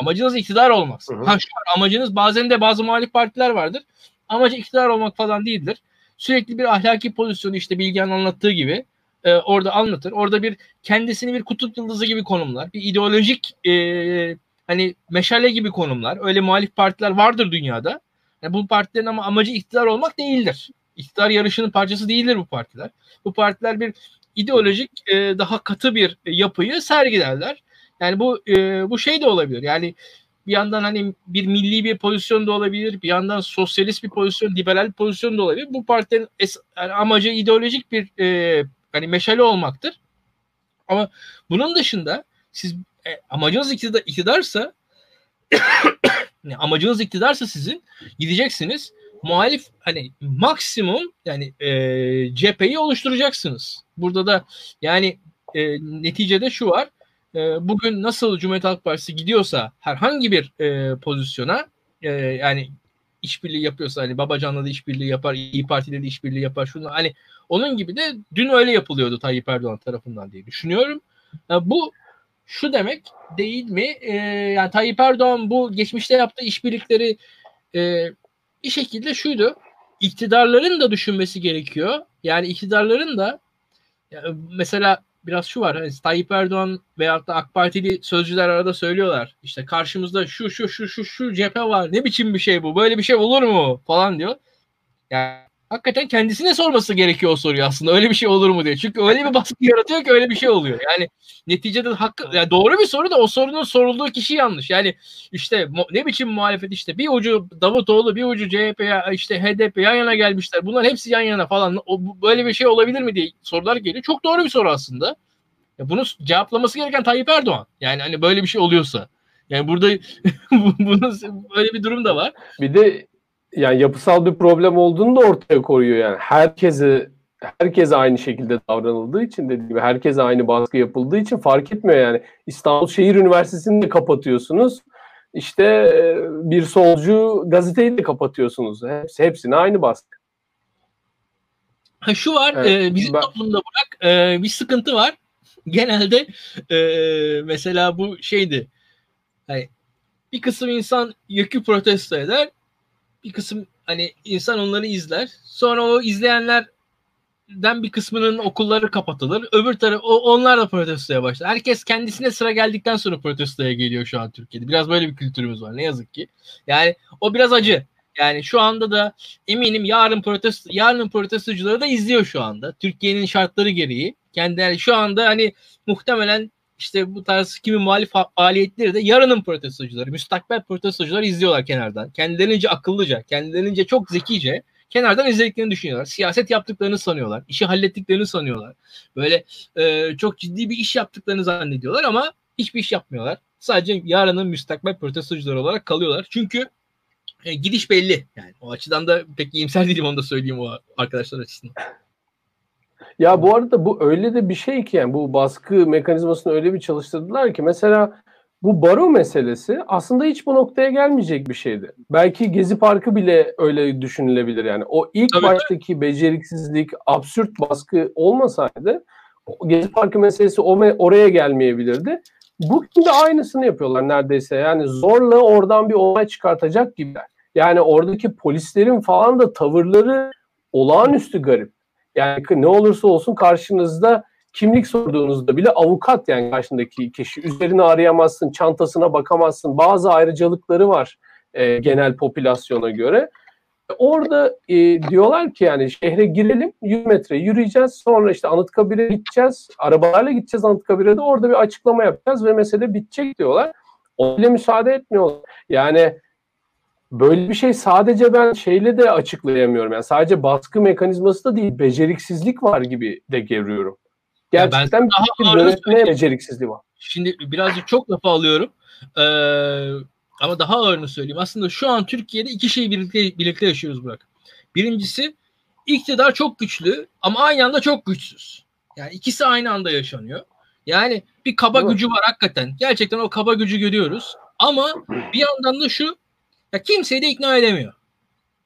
S3: Amacınız iktidar olmaz. Hı hı. Ha şu var, amacınız bazen de bazı muhalif partiler vardır. Amacı iktidar olmak falan değildir. Sürekli bir ahlaki pozisyonu işte Bilgehan anlattığı gibi e, orada anlatır. Orada bir kendisini bir kutup yıldızı gibi konumlar. Bir ideolojik e, hani meşale gibi konumlar. Öyle muhalif partiler vardır dünyada. Yani bu partilerin ama amacı iktidar olmak değildir. İktidar yarışının parçası değildir bu partiler. Bu partiler bir ideolojik e, daha katı bir yapıyı sergilerler. Yani bu e, bu şey de olabilir. Yani bir yandan hani bir milli bir pozisyon da olabilir. Bir yandan sosyalist bir pozisyon, liberal bir pozisyon da olabilir. Bu partinin es- yani amacı ideolojik bir e, hani meşale olmaktır. Ama bunun dışında siz e, amacınız iktidar, iktidarsa (coughs) amacınız iktidarsa sizin gideceksiniz muhalif hani maksimum yani e, cepheyi oluşturacaksınız. Burada da yani e, neticede şu var e, bugün nasıl Cumhuriyet Halk Partisi gidiyorsa herhangi bir e, pozisyona e, yani işbirliği yapıyorsa hani Babacan'la da işbirliği yapar, İyi Parti'de de işbirliği yapar. Şunu hani onun gibi de dün öyle yapılıyordu Tayyip Erdoğan tarafından diye düşünüyorum. Yani bu şu demek değil mi? E, yani Tayyip Erdoğan bu geçmişte yaptığı işbirlikleri e, bir şekilde şuydu. İktidarların da düşünmesi gerekiyor. Yani iktidarların da yani mesela biraz şu var. Hani Tayyip Erdoğan veyahut da AK Partili sözcüler arada söylüyorlar. İşte karşımızda şu şu şu şu şu cephe var. Ne biçim bir şey bu? Böyle bir şey olur mu? Falan diyor. Yani hakikaten kendisine sorması gerekiyor o soruyu aslında. Öyle bir şey olur mu diye. Çünkü öyle bir baskı yaratıyor ki öyle bir şey oluyor. Yani neticede hakkı yani doğru bir soru da o sorunun sorulduğu kişi yanlış. Yani işte ne biçim muhalefet işte bir ucu Davutoğlu bir ucu CHP işte HDP yan yana gelmişler. Bunlar hepsi yan yana falan. O, böyle bir şey olabilir mi diye sorular geliyor. Çok doğru bir soru aslında. Ya bunu cevaplaması gereken Tayyip Erdoğan. Yani hani böyle bir şey oluyorsa. Yani burada (laughs) bunun böyle bir durum da var.
S1: Bir de yani yapısal bir problem olduğunu da ortaya koyuyor yani. Herkese herkese aynı şekilde davranıldığı için dediğim gibi herkese aynı baskı yapıldığı için fark etmiyor yani. İstanbul Şehir Üniversitesi'ni de kapatıyorsunuz. İşte e, bir solcu gazeteyi de kapatıyorsunuz. Hepsi, hepsine aynı baskı.
S3: Ha şu var, evet, e, bizim ben... toplumda bırak e, bir sıkıntı var. (laughs) Genelde e, mesela bu şeydi. Hani bir kısım insan yükü protesto eder, bir kısım hani insan onları izler. Sonra o izleyenlerden bir kısmının okulları kapatılır. Öbür taraf onlar da protestoya başlar. Herkes kendisine sıra geldikten sonra protestoya geliyor şu an Türkiye'de. Biraz böyle bir kültürümüz var ne yazık ki. Yani o biraz acı. Yani şu anda da eminim yarın protesto yarının protestocuları da izliyor şu anda. Türkiye'nin şartları gereği. Kendileri şu anda hani muhtemelen işte bu tarz kimi muhalif faaliyetleri de yarının protestocuları, müstakbel protestocular izliyorlar kenardan. Kendilerince akıllıca, kendilerince çok zekice, kenardan izlediklerini düşünüyorlar. Siyaset yaptıklarını sanıyorlar. işi hallettiklerini sanıyorlar. Böyle e, çok ciddi bir iş yaptıklarını zannediyorlar ama hiçbir iş yapmıyorlar. Sadece yarının müstakbel protestocuları olarak kalıyorlar. Çünkü e, gidiş belli. Yani o açıdan da pek iyimser değilim onu da söyleyeyim o arkadaşlar açısından.
S1: Ya bu arada bu öyle de bir şey ki yani bu baskı mekanizmasını öyle bir çalıştırdılar ki mesela bu baro meselesi aslında hiç bu noktaya gelmeyecek bir şeydi. Belki Gezi Parkı bile öyle düşünülebilir yani. O ilk Tabii. baştaki beceriksizlik, absürt baskı olmasaydı Gezi Parkı meselesi oraya gelmeyebilirdi. Bugün de aynısını yapıyorlar neredeyse. Yani zorla oradan bir olay çıkartacak gibiler. Yani oradaki polislerin falan da tavırları olağanüstü garip. Yani ne olursa olsun karşınızda kimlik sorduğunuzda bile avukat yani karşındaki kişi. Üzerine arayamazsın, çantasına bakamazsın. Bazı ayrıcalıkları var e, genel popülasyona göre. Orada e, diyorlar ki yani şehre girelim 100 metre yürüyeceğiz sonra işte Anıtkabir'e gideceğiz arabalarla gideceğiz Anıtkabir'e de orada bir açıklama yapacağız ve mesele bitecek diyorlar. Öyle müsaade etmiyorlar. Yani böyle bir şey sadece ben şeyle de açıklayamıyorum. Yani sadece baskı mekanizması da değil beceriksizlik var gibi de görüyorum. Gerçekten ben bir yönetmeye beceriksizliği var.
S3: Şimdi birazcık çok lafa alıyorum. Ee, ama daha ağırını söyleyeyim. Aslında şu an Türkiye'de iki şeyi birlikte, birlikte yaşıyoruz Burak. Birincisi iktidar çok güçlü ama aynı anda çok güçsüz. Yani ikisi aynı anda yaşanıyor. Yani bir kaba gücü var hakikaten. Gerçekten o kaba gücü görüyoruz. Ama bir yandan da şu ya kimseyi de ikna edemiyor.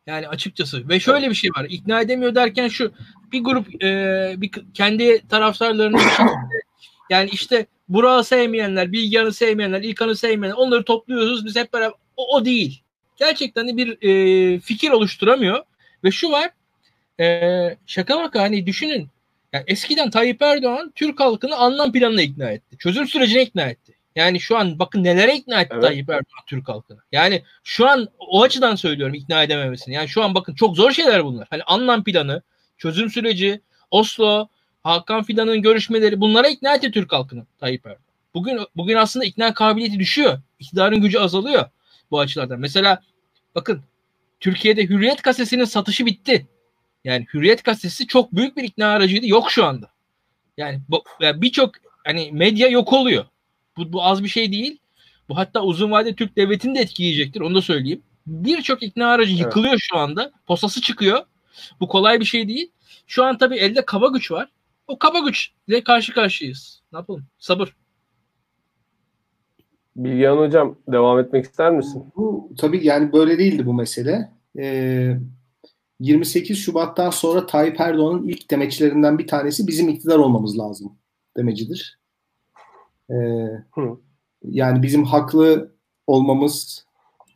S3: Yani açıkçası. Ve şöyle bir şey var. İkna edemiyor derken şu bir grup e, bir kendi taraftarlarını yani işte Burak'ı sevmeyenler, Bilgehan'ı sevmeyenler, İlkan'ı sevmeyenler onları topluyoruz biz hep beraber. O, o değil. Gerçekten de bir e, fikir oluşturamıyor. Ve şu var e, şaka maka hani düşünün yani eskiden Tayyip Erdoğan Türk halkını anlam planına ikna etti. Çözüm sürecine ikna etti. Yani şu an bakın nelere ikna etti evet. Tayyip Erdoğan Türk halkını. Yani şu an o açıdan söylüyorum ikna edememesini. Yani şu an bakın çok zor şeyler bunlar. Hani anlam planı, çözüm süreci, Oslo, Hakan Fidan'ın görüşmeleri bunlara ikna etti Türk halkını Tayyip Erdoğan. Bugün bugün aslında ikna kabiliyeti düşüyor. İktidarın gücü azalıyor bu açılardan. Mesela bakın Türkiye'de Hürriyet gazetesinin satışı bitti. Yani Hürriyet gazetesi çok büyük bir ikna aracıydı. Yok şu anda. Yani, yani birçok hani medya yok oluyor. Bu, bu az bir şey değil. Bu hatta uzun vadede Türk devletini de etkileyecektir. Onu da söyleyeyim. Birçok ikna aracı yıkılıyor evet. şu anda. Posası çıkıyor. Bu kolay bir şey değil. Şu an tabii elde kaba güç var. O kaba güçle karşı karşıyayız. Ne yapalım? Sabır.
S1: Bilgehan Hocam devam etmek ister misin?
S2: Bu tabii yani böyle değildi bu mesele. Ee, 28 Şubat'tan sonra Tayyip Erdoğan'ın ilk demeçlerinden bir tanesi bizim iktidar olmamız lazım demecidir. Ee, yani bizim haklı olmamız,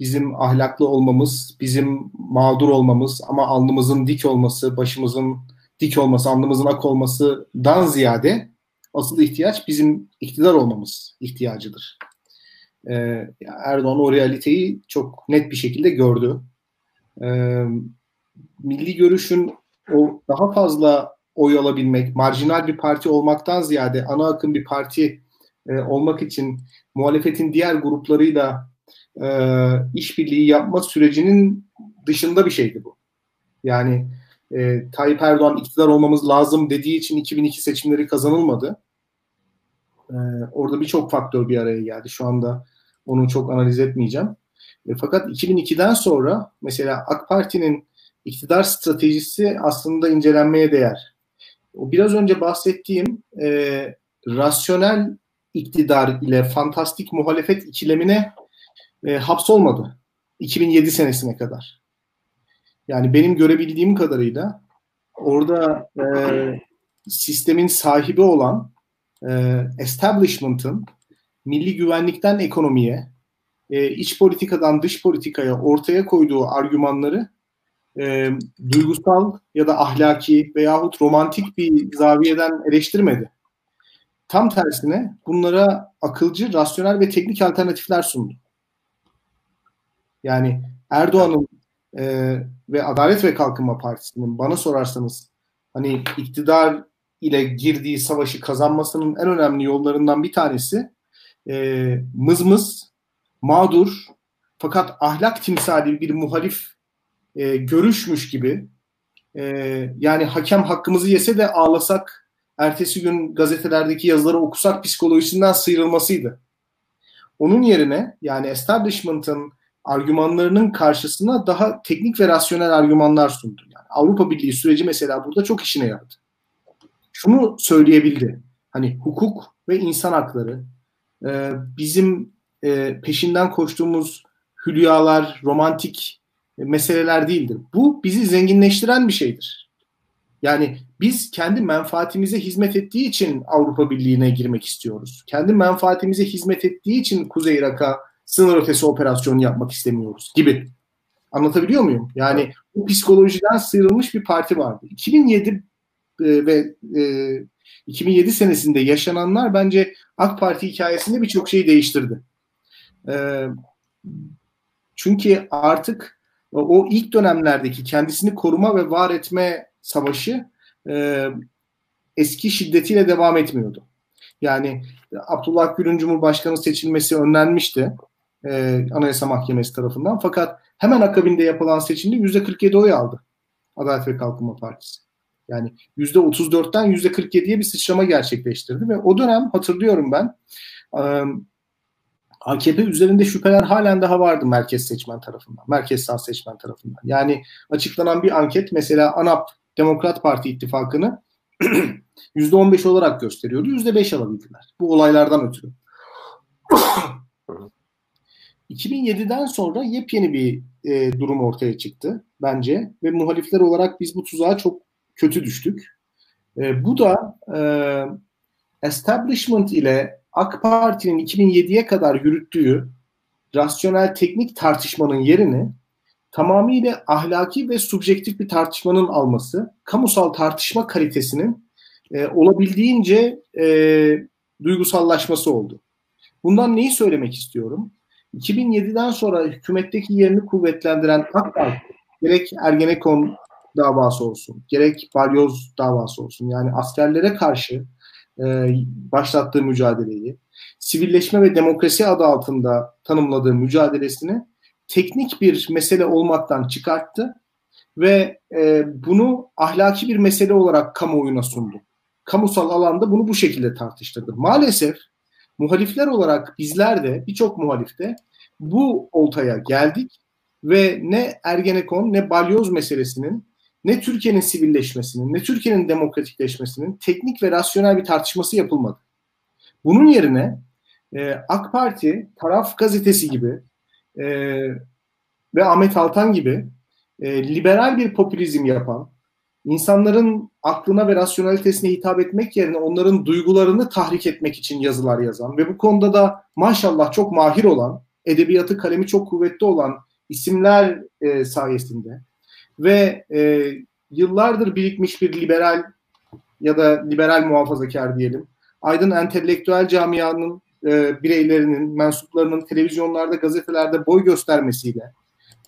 S2: bizim ahlaklı olmamız, bizim mağdur olmamız ama alnımızın dik olması, başımızın dik olması, alnımızın ak olmasından ziyade asıl ihtiyaç bizim iktidar olmamız ihtiyacıdır. Ee, Erdoğan o realiteyi çok net bir şekilde gördü. Ee, milli görüşün o daha fazla oy alabilmek, marjinal bir parti olmaktan ziyade ana akım bir parti e, olmak için muhalefetin diğer gruplarıyla e, işbirliği yapma sürecinin dışında bir şeydi bu. Yani e, Tayyip Erdoğan iktidar olmamız lazım dediği için 2002 seçimleri kazanılmadı. E, orada birçok faktör bir araya geldi. Şu anda onu çok analiz etmeyeceğim. E, fakat 2002'den sonra mesela AK Parti'nin iktidar stratejisi aslında incelenmeye değer. O biraz önce bahsettiğim e, rasyonel iktidar ile fantastik muhalefet ikilemine e, hapsolmadı 2007 senesine kadar. Yani benim görebildiğim kadarıyla orada e, sistemin sahibi olan e, establishment'ın milli güvenlikten ekonomiye, e, iç politikadan dış politikaya ortaya koyduğu argümanları e, duygusal ya da ahlaki veyahut romantik bir zaviyeden eleştirmedi. Tam tersine bunlara akılcı, rasyonel ve teknik alternatifler sundu. Yani Erdoğan'ın e, ve Adalet ve Kalkınma Partisi'nin bana sorarsanız hani iktidar ile girdiği savaşı kazanmasının en önemli yollarından bir tanesi e, mızmız, mağdur fakat ahlak timsali bir muhalif e, görüşmüş gibi e, yani hakem hakkımızı yese de ağlasak ertesi gün gazetelerdeki yazıları okusak psikolojisinden sıyrılmasıydı. Onun yerine yani establishment'ın argümanlarının karşısına daha teknik ve rasyonel argümanlar sundu. Yani Avrupa Birliği süreci mesela burada çok işine yaradı. Şunu söyleyebildi. Hani hukuk ve insan hakları e, bizim e, peşinden koştuğumuz hülyalar, romantik meseleler değildir. Bu bizi zenginleştiren bir şeydir. Yani biz kendi menfaatimize hizmet ettiği için Avrupa Birliği'ne girmek istiyoruz. Kendi menfaatimize hizmet ettiği için Kuzey Irak'a sınır ötesi operasyon yapmak istemiyoruz gibi. Anlatabiliyor muyum? Yani bu psikolojiden sıyrılmış bir parti vardı. 2007 e, ve e, 2007 senesinde yaşananlar bence AK Parti hikayesinde birçok şeyi değiştirdi. E, çünkü artık o ilk dönemlerdeki kendisini koruma ve var etme savaşı e, eski şiddetiyle devam etmiyordu. Yani Abdullah Gül'ün Cumhurbaşkanı seçilmesi önlenmişti e, Anayasa Mahkemesi tarafından. Fakat hemen akabinde yapılan seçimde %47 oy aldı Adalet ve Kalkınma Partisi. Yani %34'ten %47'ye bir sıçrama gerçekleştirdi ve o dönem hatırlıyorum ben e, AKP üzerinde şüpheler halen daha vardı merkez seçmen tarafından, merkez sağ seçmen tarafından. Yani açıklanan bir anket mesela ANAP Demokrat Parti ittifakını (clears throat) %15 olarak gösteriyordu. %5 alabildiler. Bu olaylardan ötürü. (clears throat) 2007'den sonra yepyeni bir e, durum ortaya çıktı bence ve muhalifler olarak biz bu tuzağa çok kötü düştük. E, bu da e, establishment ile AK Parti'nin 2007'ye kadar yürüttüğü rasyonel teknik tartışmanın yerini tamamıyla ahlaki ve subjektif bir tartışmanın alması, kamusal tartışma kalitesinin e, olabildiğince e, duygusallaşması oldu. Bundan neyi söylemek istiyorum? 2007'den sonra hükümetteki yerini kuvvetlendiren AK Parti, gerek Ergenekon davası olsun, gerek Balyoz davası olsun, yani askerlere karşı e, başlattığı mücadeleyi, sivilleşme ve demokrasi adı altında tanımladığı mücadelesini teknik bir mesele olmaktan çıkarttı ve e, bunu ahlaki bir mesele olarak kamuoyuna sundu. Kamusal alanda bunu bu şekilde tartıştırdı. Maalesef muhalifler olarak bizler de birçok muhalifte bu oltaya geldik ve ne Ergenekon ne Balyoz meselesinin ne Türkiye'nin sivilleşmesinin ne Türkiye'nin demokratikleşmesinin teknik ve rasyonel bir tartışması yapılmadı. Bunun yerine e, AK Parti taraf gazetesi gibi e, ve Ahmet Altan gibi e, liberal bir popülizm yapan, insanların aklına ve rasyonalitesine hitap etmek yerine onların duygularını tahrik etmek için yazılar yazan ve bu konuda da maşallah çok mahir olan, edebiyatı kalemi çok kuvvetli olan isimler e, sayesinde. Ve e, yıllardır birikmiş bir liberal ya da liberal muhafazakar diyelim, aydın entelektüel camianın e, bireylerinin, mensuplarının televizyonlarda, gazetelerde boy göstermesiyle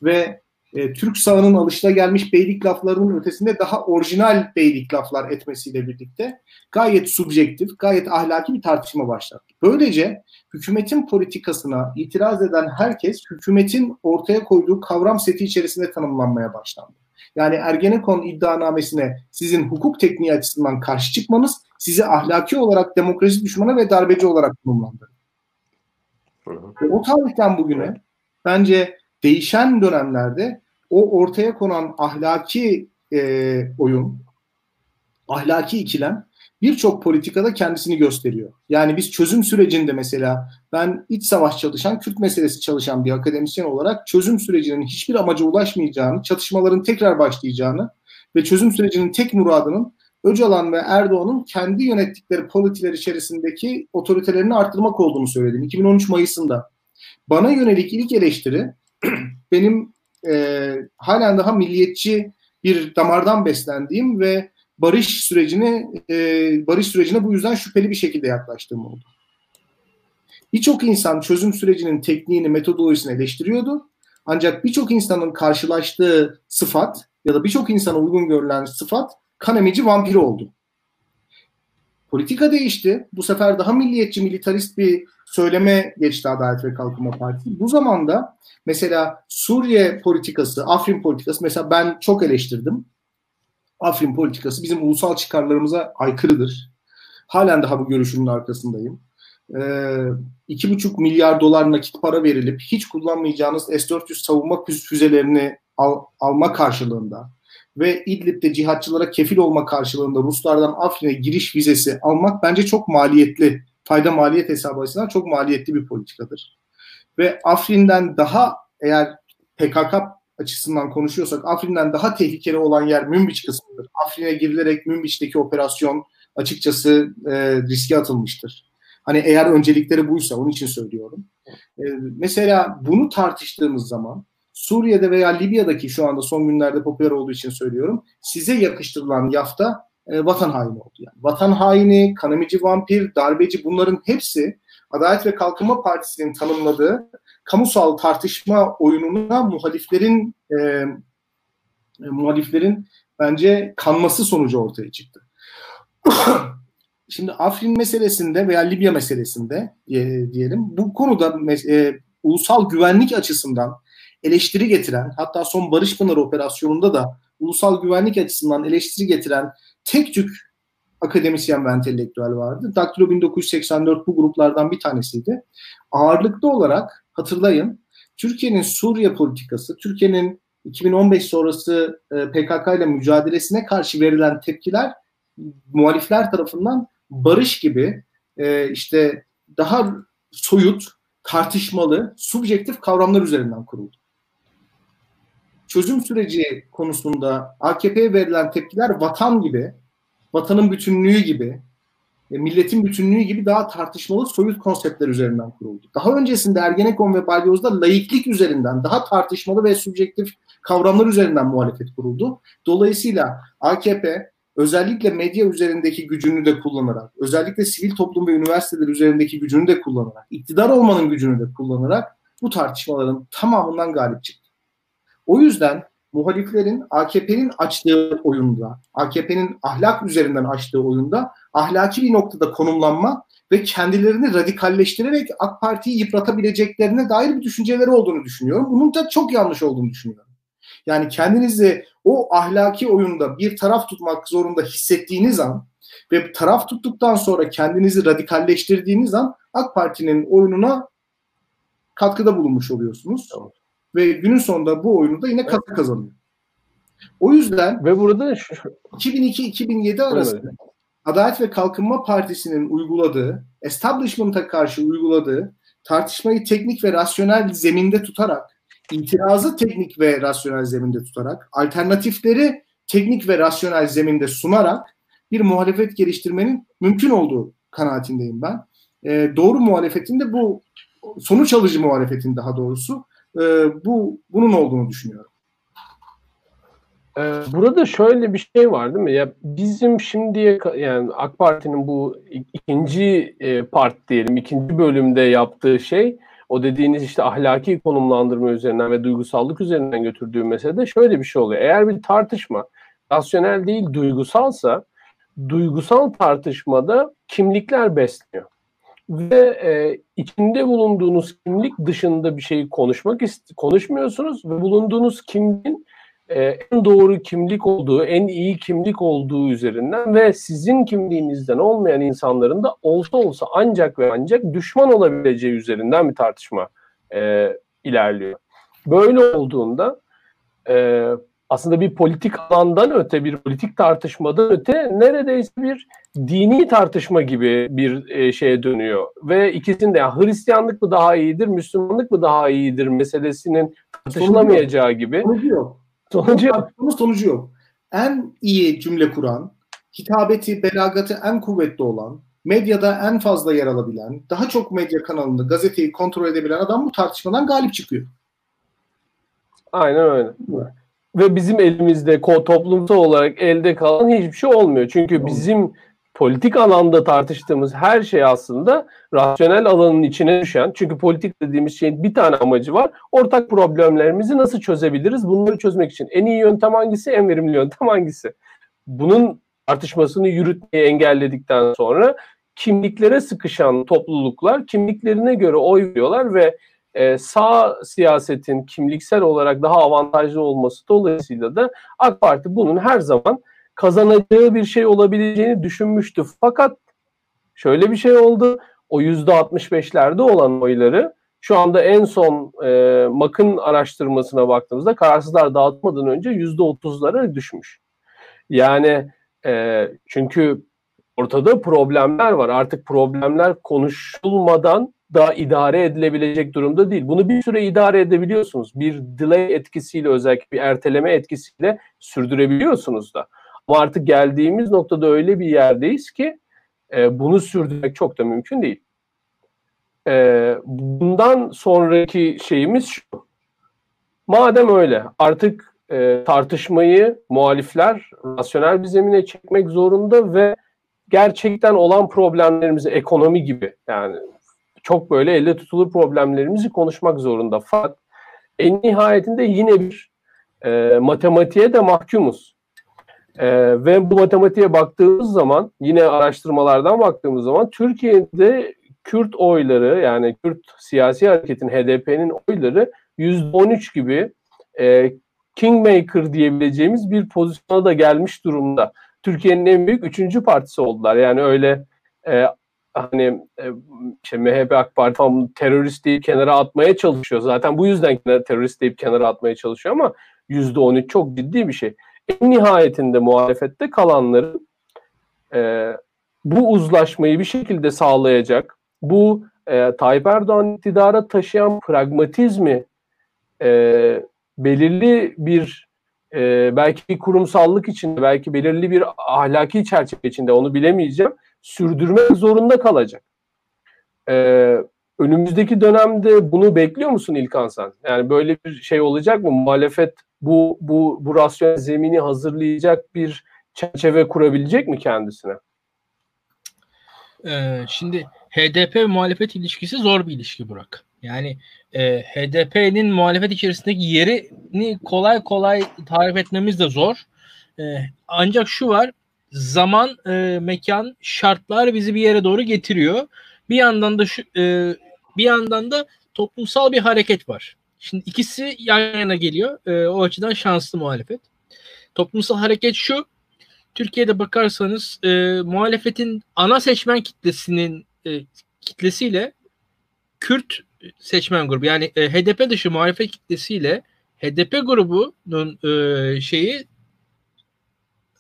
S2: ve e, Türk sağının alışılagelmiş beylik laflarının ötesinde daha orijinal beylik laflar etmesiyle birlikte gayet subjektif, gayet ahlaki bir tartışma başlattı. Böylece hükümetin politikasına itiraz eden herkes hükümetin ortaya koyduğu kavram seti içerisinde tanımlanmaya başlandı. Yani Ergenekon iddianamesine sizin hukuk tekniği açısından karşı çıkmanız sizi ahlaki olarak demokrasi düşmanı ve darbeci olarak konumlandırır. o tarihten bugüne bence değişen dönemlerde o ortaya konan ahlaki e, oyun, ahlaki ikilem birçok politikada kendisini gösteriyor. Yani biz çözüm sürecinde mesela ben iç savaş çalışan, Kürt meselesi çalışan bir akademisyen olarak çözüm sürecinin hiçbir amaca ulaşmayacağını, çatışmaların tekrar başlayacağını ve çözüm sürecinin tek muradının Öcalan ve Erdoğan'ın kendi yönettikleri politiler içerisindeki otoritelerini arttırmak olduğunu söyledim 2013 Mayıs'ında. Bana yönelik ilk eleştiri (clears throat) benim e, halen daha milliyetçi bir damardan beslendiğim ve barış sürecini e, barış sürecine bu yüzden şüpheli bir şekilde yaklaştığım oldu. Birçok insan çözüm sürecinin tekniğini, metodolojisini eleştiriyordu. Ancak birçok insanın karşılaştığı sıfat ya da birçok insana uygun görülen sıfat kan emici vampir oldu. Politika değişti. Bu sefer daha milliyetçi, militarist bir söyleme geçti Adalet ve Kalkınma Partisi. Bu zamanda mesela Suriye politikası, Afrin politikası mesela ben çok eleştirdim. Afrin politikası bizim ulusal çıkarlarımıza aykırıdır. Halen daha bu görüşümün arkasındayım. Ee, iki buçuk milyar dolar nakit para verilip hiç kullanmayacağınız S-400 savunma füzelerini al, alma karşılığında ve İdlib'de cihatçılara kefil olma karşılığında Ruslardan Afrin'e giriş vizesi almak bence çok maliyetli. Fayda maliyet hesabı açısından çok maliyetli bir politikadır. Ve Afrin'den daha eğer PKK açısından konuşuyorsak Afrin'den daha tehlikeli olan yer Münbiç kısmıdır. Afrin'e girilerek Münbiç'teki operasyon açıkçası e, riske atılmıştır. Hani eğer öncelikleri buysa onun için söylüyorum. E, mesela bunu tartıştığımız zaman Suriye'de veya Libya'daki şu anda son günlerde popüler olduğu için söylüyorum. Size yakıştırılan yafta e, vatan haini oldu. Yani. Vatan haini, kanamici vampir, darbeci bunların hepsi Adalet ve Kalkınma Partisi'nin tanımladığı kamusal tartışma oyununa muhaliflerin e, e, muhaliflerin bence kanması sonucu ortaya çıktı. (coughs) Şimdi Afrin meselesinde veya Libya meselesinde e, diyelim bu konuda e, ulusal güvenlik açısından eleştiri getiren hatta son Barış Pınarı operasyonunda da ulusal güvenlik açısından eleştiri getiren tek tük akademisyen ve entelektüel vardı. Daktilo 1984 bu gruplardan bir tanesiydi. Ağırlıklı olarak hatırlayın Türkiye'nin Suriye politikası, Türkiye'nin 2015 sonrası e, PKK ile mücadelesine karşı verilen tepkiler muhalifler tarafından barış gibi e, işte daha soyut, tartışmalı, subjektif kavramlar üzerinden kuruldu. Çözüm süreci konusunda AKP'ye verilen tepkiler vatan gibi, vatanın bütünlüğü gibi, e, milletin bütünlüğü gibi daha tartışmalı soyut konseptler üzerinden kuruldu. Daha öncesinde Ergenekon ve Balyoz'da laiklik üzerinden daha tartışmalı ve subjektif kavramlar üzerinden muhalefet kuruldu. Dolayısıyla AKP özellikle medya üzerindeki gücünü de kullanarak, özellikle sivil toplum ve üniversiteler üzerindeki gücünü de kullanarak, iktidar olmanın gücünü de kullanarak bu tartışmaların tamamından galip çıktı. O yüzden muhaliflerin AKP'nin açtığı oyunda, AKP'nin ahlak üzerinden açtığı oyunda ahlaki bir noktada konumlanma ve kendilerini radikalleştirerek AK Parti'yi yıpratabileceklerine dair bir düşünceleri olduğunu düşünüyorum. Bunun da çok yanlış olduğunu düşünüyorum. Yani kendinizi o ahlaki oyunda bir taraf tutmak zorunda hissettiğiniz an ve taraf tuttuktan sonra kendinizi radikalleştirdiğiniz an AK Parti'nin oyununa katkıda bulunmuş oluyorsunuz. Tamam. Ve günün sonunda bu oyunu da yine katkı kazanıyor. O yüzden
S1: ve burada
S2: 2002-2007 arasında Adalet ve Kalkınma Partisi'nin uyguladığı, establishment'a karşı uyguladığı tartışmayı teknik ve rasyonel zeminde tutarak itirazı teknik ve rasyonel zeminde tutarak, alternatifleri teknik ve rasyonel zeminde sunarak bir muhalefet geliştirmenin mümkün olduğu kanaatindeyim ben. E, doğru muhalefetin de bu sonuç alıcı muhalefetin daha doğrusu e, bu bunun olduğunu düşünüyorum.
S1: Ee, burada şöyle bir şey var değil mi? Ya bizim şimdiye yani AK Parti'nin bu ikinci e, part diyelim ikinci bölümde yaptığı şey o dediğiniz işte ahlaki konumlandırma üzerinden ve duygusallık üzerinden götürdüğü meselede şöyle bir şey oluyor. Eğer bir tartışma rasyonel değil duygusalsa duygusal tartışmada kimlikler besliyor. Ve e, içinde bulunduğunuz kimlik dışında bir şeyi konuşmak konuşmuyorsunuz ve bulunduğunuz kimliğin e, en doğru kimlik olduğu, en iyi kimlik olduğu üzerinden ve sizin kimliğinizden olmayan insanların da olsa olsa ancak ve ancak düşman olabileceği üzerinden bir tartışma e, ilerliyor. Böyle olduğunda e, aslında bir politik alandan öte, bir politik tartışmadan öte neredeyse bir dini tartışma gibi bir e, şeye dönüyor. Ve ikisinde yani Hristiyanlık mı daha iyidir, Müslümanlık mı daha iyidir meselesinin tartışılamayacağı gibi.
S2: Sonucu yok. Sonucu yok. sonucu yok. En iyi cümle kuran, hitabeti, belagatı en kuvvetli olan, medyada en fazla yer alabilen, daha çok medya kanalında gazeteyi kontrol edebilen adam bu tartışmadan galip çıkıyor.
S1: Aynen öyle. Ve bizim elimizde toplumsal olarak elde kalan hiçbir şey olmuyor. Çünkü bizim politik alanda tartıştığımız her şey aslında rasyonel alanın içine düşen. Çünkü politik dediğimiz şeyin bir tane amacı var. Ortak problemlerimizi nasıl çözebiliriz? Bunları çözmek için en iyi yöntem hangisi? En verimli yöntem hangisi? Bunun tartışmasını yürütmeyi engelledikten sonra kimliklere sıkışan topluluklar kimliklerine göre oy veriyorlar ve e, sağ siyasetin kimliksel olarak daha avantajlı olması dolayısıyla da AK Parti bunun her zaman kazanacağı bir şey olabileceğini düşünmüştü. Fakat şöyle bir şey oldu. O %65'lerde olan oyları şu anda en son e, MAK'ın araştırmasına baktığımızda kararsızlar dağıtmadan önce %30'lara düşmüş. Yani e, çünkü ortada problemler var. Artık problemler konuşulmadan daha idare edilebilecek durumda değil. Bunu bir süre idare edebiliyorsunuz. Bir delay etkisiyle özellikle bir erteleme etkisiyle sürdürebiliyorsunuz da. Ama artık geldiğimiz noktada öyle bir yerdeyiz ki e, bunu sürdürmek çok da mümkün değil. E, bundan sonraki şeyimiz şu. Madem öyle artık e, tartışmayı muhalifler rasyonel bir zemine çekmek zorunda ve gerçekten olan problemlerimizi ekonomi gibi yani çok böyle elle tutulur problemlerimizi konuşmak zorunda. Fakat en nihayetinde yine bir e, matematiğe de mahkumuz. E, ve bu matematiğe baktığımız zaman yine araştırmalardan baktığımız zaman Türkiye'de Kürt oyları yani Kürt siyasi hareketin HDP'nin oyları %13 gibi e, kingmaker diyebileceğimiz bir pozisyona da gelmiş durumda. Türkiye'nin en büyük üçüncü partisi oldular. Yani öyle e, hani işte MHP AK Parti falan terörist deyip kenara atmaya çalışıyor. Zaten bu yüzden terörist deyip kenara atmaya çalışıyor ama yüzde on çok ciddi bir şey. En nihayetinde muhalefette kalanların e, bu uzlaşmayı bir şekilde sağlayacak, bu e, Tayyip Erdoğan iktidara taşıyan pragmatizmi e, belirli bir e, belki kurumsallık içinde, belki belirli bir ahlaki çerçeve içinde onu bilemeyeceğim sürdürmek zorunda kalacak. Ee, önümüzdeki dönemde bunu bekliyor musun İlkan sen? Yani böyle bir şey olacak mı? Muhalefet bu bu bu rasyonel zemini hazırlayacak bir çerçeve kurabilecek mi kendisine?
S3: Ee, şimdi HDP ve muhalefet ilişkisi zor bir ilişki Burak. Yani e, HDP'nin muhalefet içerisindeki yerini kolay kolay tarif etmemiz de zor. E, ancak şu var, zaman, e, mekan, şartlar bizi bir yere doğru getiriyor. Bir yandan da şu, e, bir yandan da toplumsal bir hareket var. Şimdi ikisi yan yana geliyor. E, o açıdan şanslı muhalefet. Toplumsal hareket şu. Türkiye'de bakarsanız e, muhalefetin ana seçmen kitlesinin e, kitlesiyle Kürt seçmen grubu yani e, HDP dışı muhalefet kitlesiyle HDP grubunun e, şeyi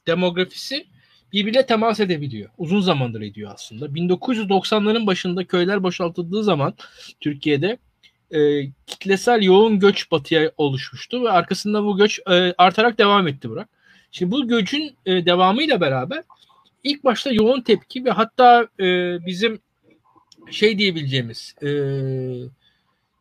S3: demografisi birbirine temas edebiliyor. Uzun zamandır ediyor aslında. 1990'ların başında köyler boşaltıldığı zaman Türkiye'de e, kitlesel yoğun göç batıya oluşmuştu ve arkasında bu göç e, artarak devam etti Burak. Şimdi bu göçün e, devamıyla beraber ilk başta yoğun tepki ve hatta e, bizim şey diyebileceğimiz e,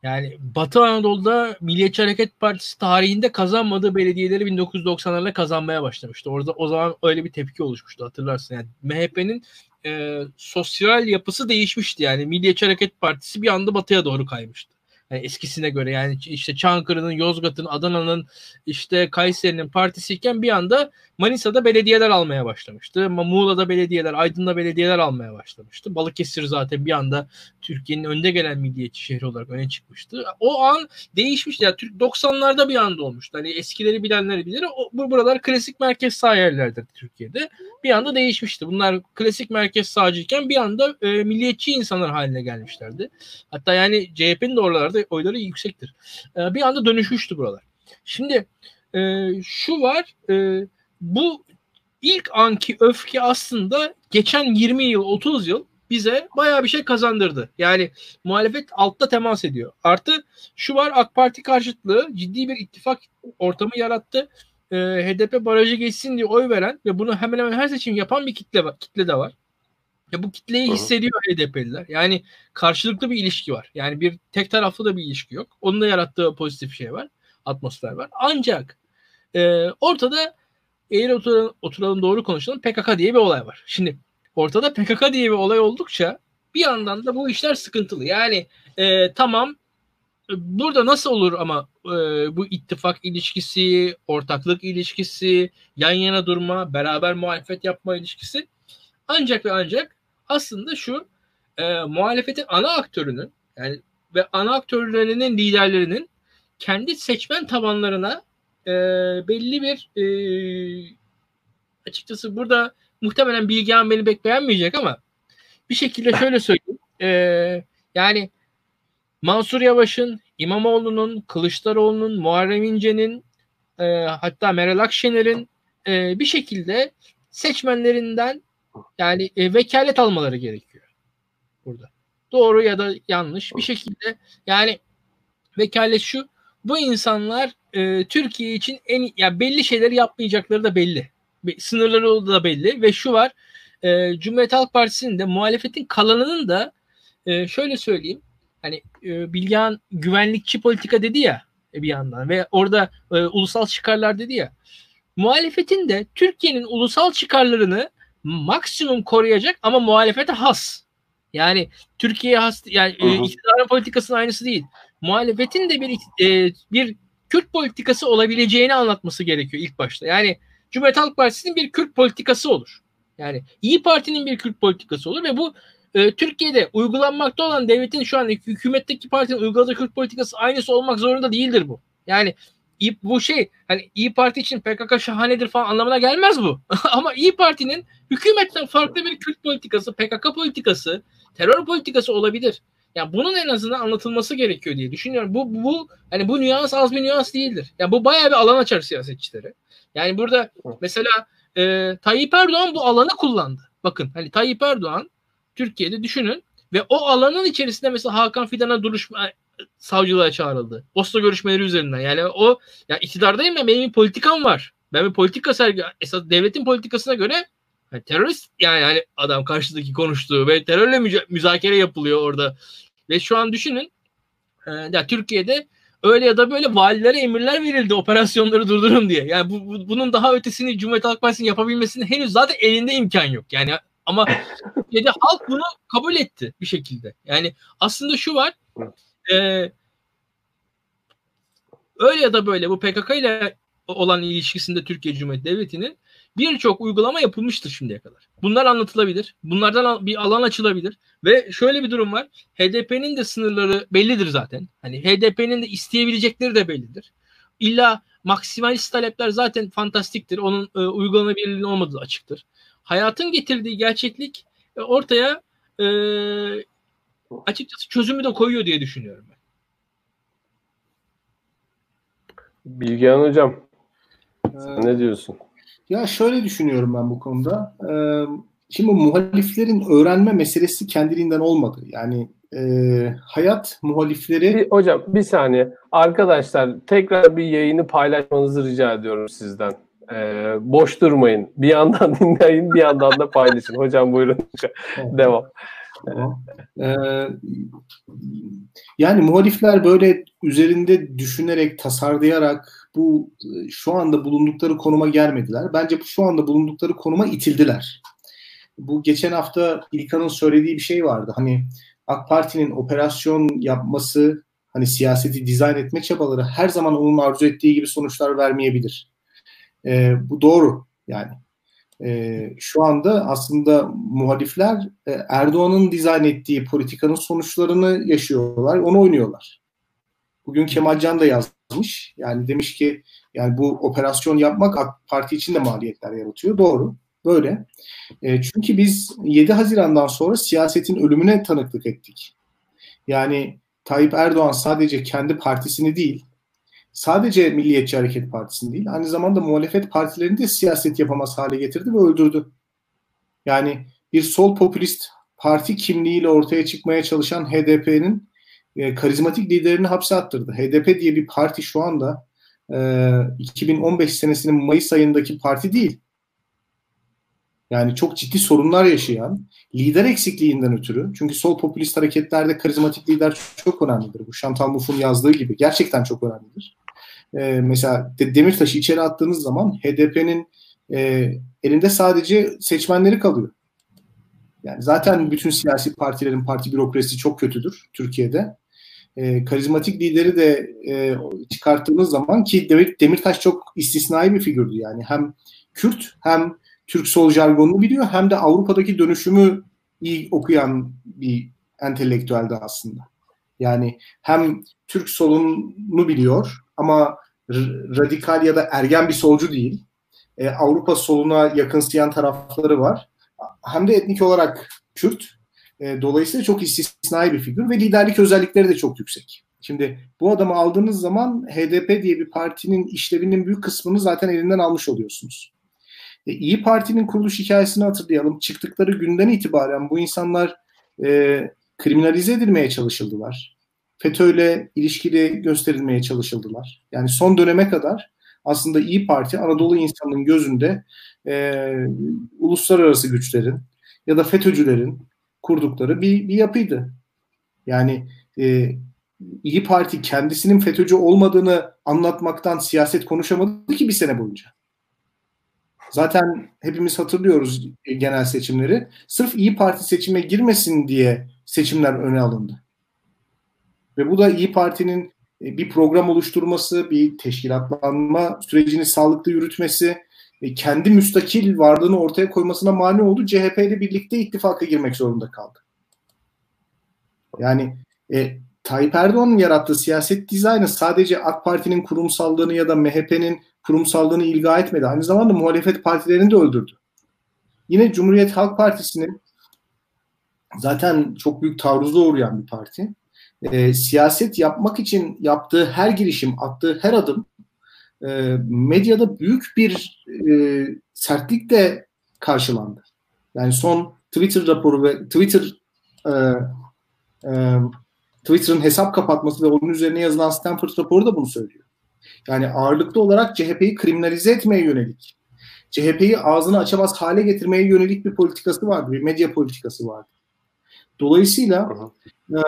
S3: yani Batı Anadolu'da Milliyetçi Hareket Partisi tarihinde kazanmadığı belediyeleri 1990'larda kazanmaya başlamıştı. Orada o zaman öyle bir tepki oluşmuştu hatırlarsın. Yani MHP'nin e, sosyal yapısı değişmişti. Yani Milliyetçi Hareket Partisi bir anda batıya doğru kaymıştı. Yani eskisine göre yani işte Çankırı'nın, Yozgat'ın, Adana'nın, işte Kayseri'nin partisiyken bir anda Manisa'da belediyeler almaya başlamıştı. Muğla'da belediyeler, Aydın'da belediyeler almaya başlamıştı. Balıkesir zaten bir anda Türkiye'nin önde gelen milliyetçi şehri olarak öne çıkmıştı. O an değişmişti. Yani Türk 90'larda bir anda olmuştu. Hani eskileri bilenleri bilir. O, bu buralar klasik merkez sağ yerlerdir Türkiye'de. Bir anda değişmişti. Bunlar klasik merkez sağcıyken bir anda e, milliyetçi insanlar haline gelmişlerdi. Hatta yani CHP'nin de oralarda oyları yüksektir. E, bir anda dönüşmüştü buralar. Şimdi e, şu var e, bu ilk anki öfke aslında geçen 20 yıl 30 yıl bize bayağı bir şey kazandırdı. Yani muhalefet altta temas ediyor. Artı şu var AK Parti karşıtlığı ciddi bir ittifak ortamı yarattı. Ee, HDP barajı geçsin diye oy veren ve bunu hemen hemen her seçim yapan bir kitle var, kitle de var. Ya bu kitleyi hissediyor HDP'liler. Yani karşılıklı bir ilişki var. Yani bir tek taraflı da bir ilişki yok. Onun da yarattığı pozitif şey var. Atmosfer var. Ancak e, ortada eğer oturalım, oturalım doğru konuşalım PKK diye bir olay var. Şimdi ortada PKK diye bir olay oldukça bir yandan da bu işler sıkıntılı. Yani e, tamam burada nasıl olur ama e, bu ittifak ilişkisi, ortaklık ilişkisi, yan yana durma, beraber muhalefet yapma ilişkisi ancak ve ancak aslında şu e, muhalefetin ana aktörünün yani ve ana aktörlerinin liderlerinin kendi seçmen tabanlarına e, belli bir e, açıkçası burada muhtemelen Bilgehan beni pek beğenmeyecek ama bir şekilde şöyle söyleyeyim. Ee, yani Mansur Yavaş'ın, İmamoğlu'nun, Kılıçdaroğlu'nun, Muharrem İnce'nin e, hatta Meral Akşener'in e, bir şekilde seçmenlerinden yani e, vekalet almaları gerekiyor burada. Doğru ya da yanlış bir şekilde yani vekalet şu bu insanlar e, Türkiye için en ya belli şeyleri yapmayacakları da belli. Sınırları da belli ve şu var e, Cumhuriyet Halk Partisi'nin de muhalefetin kalanının da e, şöyle söyleyeyim hani e, Bilgehan güvenlikçi politika dedi ya e, bir yandan ve orada e, ulusal çıkarlar dedi ya muhalefetin de Türkiye'nin ulusal çıkarlarını maksimum koruyacak ama muhalefete has. Yani Türkiye'ye has yani e, iktidarın politikasının aynısı değil. Muhalefetin de bir e, bir Kürt politikası olabileceğini anlatması gerekiyor ilk başta. Yani Cumhuriyet Halk Partisi'nin bir Kürt politikası olur. Yani İyi Parti'nin bir Kürt politikası olur ve bu e, Türkiye'de uygulanmakta olan devletin şu an hükümetteki partinin uyguladığı Kürt politikası aynısı olmak zorunda değildir bu. Yani bu şey hani İyi Parti için PKK şahanedir falan anlamına gelmez bu. (laughs) Ama İyi Parti'nin hükümetten farklı bir Kürt politikası, PKK politikası, terör politikası olabilir. Yani bunun en azından anlatılması gerekiyor diye düşünüyorum. Bu bu hani bu nüans az bir nüans değildir. Yani bu bayağı bir alan açar siyasetçilere. Yani burada mesela e, Tayyip Erdoğan bu alanı kullandı. Bakın hani Tayyip Erdoğan Türkiye'de düşünün ve o alanın içerisinde mesela Hakan Fidan'a duruşma savcılığa çağrıldı. Oslo görüşmeleri üzerinden. Yani o ya iktidardayım ben benim bir politikam var. Ben bir politika sergi esas devletin politikasına göre yani terörist yani, yani adam karşıdaki konuştuğu ve terörle müca- müzakere yapılıyor orada. Ve şu an düşünün e, ya Türkiye'de öyle ya da böyle valilere emirler verildi operasyonları durdurun diye. Yani bu, bu, bunun daha ötesini Cumhuriyet Halk Partisi'nin yapabilmesinin henüz zaten elinde imkan yok. Yani ama (laughs) Türkiye'de halk bunu kabul etti bir şekilde. Yani aslında şu var e, öyle ya da böyle bu PKK ile olan ilişkisinde Türkiye Cumhuriyeti Devleti'nin birçok uygulama yapılmıştır şimdiye kadar. Bunlar anlatılabilir. Bunlardan bir alan açılabilir. Ve şöyle bir durum var. HDP'nin de sınırları bellidir zaten. Hani HDP'nin de isteyebilecekleri de bellidir. İlla maksimalist talepler zaten fantastiktir. Onun e, uygulanabilirliğinin olmadığı açıktır. Hayatın getirdiği gerçeklik e, ortaya e, açıkçası çözümü de koyuyor diye düşünüyorum ben.
S1: Bilgehan Hocam sen ne diyorsun?
S2: Ya şöyle düşünüyorum ben bu konuda. Ee, şimdi muhaliflerin öğrenme meselesi kendiliğinden olmadı. Yani e, hayat muhalifleri...
S1: Bir, hocam bir saniye. Arkadaşlar tekrar bir yayını paylaşmanızı rica ediyorum sizden. Ee, boş durmayın. Bir yandan (laughs) dinleyin bir yandan da paylaşın. Hocam buyurun. Devam.
S2: Ee, yani muhalifler böyle üzerinde düşünerek, tasarlayarak bu şu anda bulundukları konuma gelmediler. Bence şu anda bulundukları konuma itildiler. Bu geçen hafta İlkan'ın söylediği bir şey vardı. Hani AK Parti'nin operasyon yapması, hani siyaseti dizayn etme çabaları her zaman onun arzu ettiği gibi sonuçlar vermeyebilir. Ee, bu doğru yani e, şu anda aslında muhalifler e, Erdoğan'ın dizayn ettiği politikanın sonuçlarını yaşıyorlar, onu oynuyorlar. Bugün Kemal Can da yazmış. Yani demiş ki yani bu operasyon yapmak AK Parti için de maliyetler yaratıyor. Doğru. Böyle. E, çünkü biz 7 Haziran'dan sonra siyasetin ölümüne tanıklık ettik. Yani Tayyip Erdoğan sadece kendi partisini değil, sadece Milliyetçi Hareket Partisi'ni değil, aynı zamanda muhalefet partilerini de siyaset yapamaz hale getirdi ve öldürdü. Yani bir sol popülist parti kimliğiyle ortaya çıkmaya çalışan HDP'nin e, karizmatik liderini hapse attırdı. HDP diye bir parti şu anda e, 2015 senesinin Mayıs ayındaki parti değil. Yani çok ciddi sorunlar yaşayan, lider eksikliğinden ötürü. Çünkü sol popülist hareketlerde karizmatik lider çok önemlidir. Bu Chantal Mouffe'un yazdığı gibi gerçekten çok önemlidir e, mesela Demirtaş'ı içeri attığınız zaman HDP'nin e, elinde sadece seçmenleri kalıyor. Yani zaten bütün siyasi partilerin parti bürokrasisi çok kötüdür Türkiye'de. E, karizmatik lideri de e, çıkarttığınız zaman ki Demir, Demirtaş çok istisnai bir figürdü yani. Hem Kürt hem Türk sol jargonunu biliyor hem de Avrupa'daki dönüşümü iyi okuyan bir entelektüeldi aslında. Yani hem Türk solunu biliyor ama radikal ya da ergen bir solcu değil. e, Avrupa soluna yakınsayan tarafları var. Hem de etnik olarak Kürt. E, dolayısıyla çok istisnai bir figür ve liderlik özellikleri de çok yüksek. Şimdi bu adamı aldığınız zaman HDP diye bir partinin işlevinin büyük kısmını zaten elinden almış oluyorsunuz. E, İyi Parti'nin kuruluş hikayesini hatırlayalım. Çıktıkları günden itibaren bu insanlar e, kriminalize edilmeye çalışıldılar. FETÖ'yle ilişkili gösterilmeye çalışıldılar. Yani son döneme kadar aslında İyi Parti Anadolu insanının gözünde e, uluslararası güçlerin ya da FETÖ'cülerin kurdukları bir, bir yapıydı. Yani e, İyi Parti kendisinin FETÖ'cü olmadığını anlatmaktan siyaset konuşamadı ki bir sene boyunca. Zaten hepimiz hatırlıyoruz genel seçimleri. Sırf İyi Parti seçime girmesin diye seçimler öne alındı. Ve bu da İyi Parti'nin e, bir program oluşturması, bir teşkilatlanma sürecini sağlıklı yürütmesi, e, kendi müstakil varlığını ortaya koymasına mani oldu. CHP ile birlikte ittifaka girmek zorunda kaldı. Yani e, Tayyip Erdoğan'ın yarattığı siyaset dizaynı sadece AK Parti'nin kurumsallığını ya da MHP'nin kurumsallığını ilga etmedi. Aynı zamanda muhalefet partilerini de öldürdü. Yine Cumhuriyet Halk Partisi'nin zaten çok büyük taarruza uğrayan bir parti. E, siyaset yapmak için yaptığı her girişim, attığı her adım e, medyada büyük bir e, sertlikle karşılandı. Yani son Twitter raporu ve Twitter e, e, Twitter'ın hesap kapatması ve onun üzerine yazılan Stanford raporu da bunu söylüyor. Yani ağırlıklı olarak CHP'yi kriminalize etmeye yönelik, CHP'yi ağzını açamaz hale getirmeye yönelik bir politikası vardı, bir medya politikası vardı. Dolayısıyla e,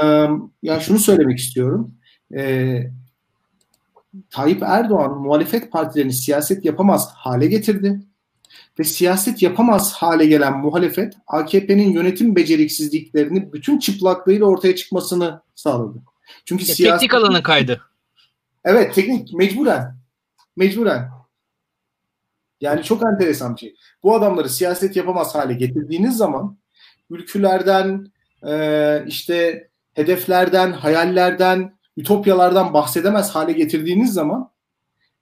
S2: yani şunu söylemek istiyorum. E, Tayyip Erdoğan muhalefet partilerini siyaset yapamaz hale getirdi. Ve siyaset yapamaz hale gelen muhalefet AKP'nin yönetim beceriksizliklerini bütün çıplaklığıyla ortaya çıkmasını sağladı.
S3: Çünkü ya siyaset... Teknik alanı kaydı.
S2: Evet teknik mecburen. Mecburen. Yani çok enteresan bir şey. Bu adamları siyaset yapamaz hale getirdiğiniz zaman ülkülerden, e, işte hedeflerden, hayallerden, ütopyalardan bahsedemez hale getirdiğiniz zaman